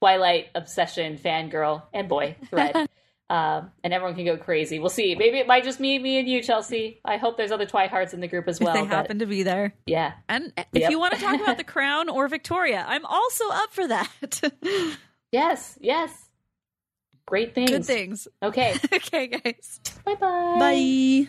Speaker 2: Twilight obsession fangirl and boy thread. um, and everyone can go crazy. We'll see. Maybe it might just be me and you, Chelsea. I hope there's other Twihards in the group as well.
Speaker 1: if they happen to be there.
Speaker 2: yeah.
Speaker 1: And if
Speaker 2: Yep.
Speaker 1: you want to talk about the crown or Victoria, I'm also up for that.
Speaker 2: Yes, yes. Great things.
Speaker 1: Good things.
Speaker 2: Okay.
Speaker 1: okay, guys.
Speaker 2: Bye-bye.
Speaker 1: Bye.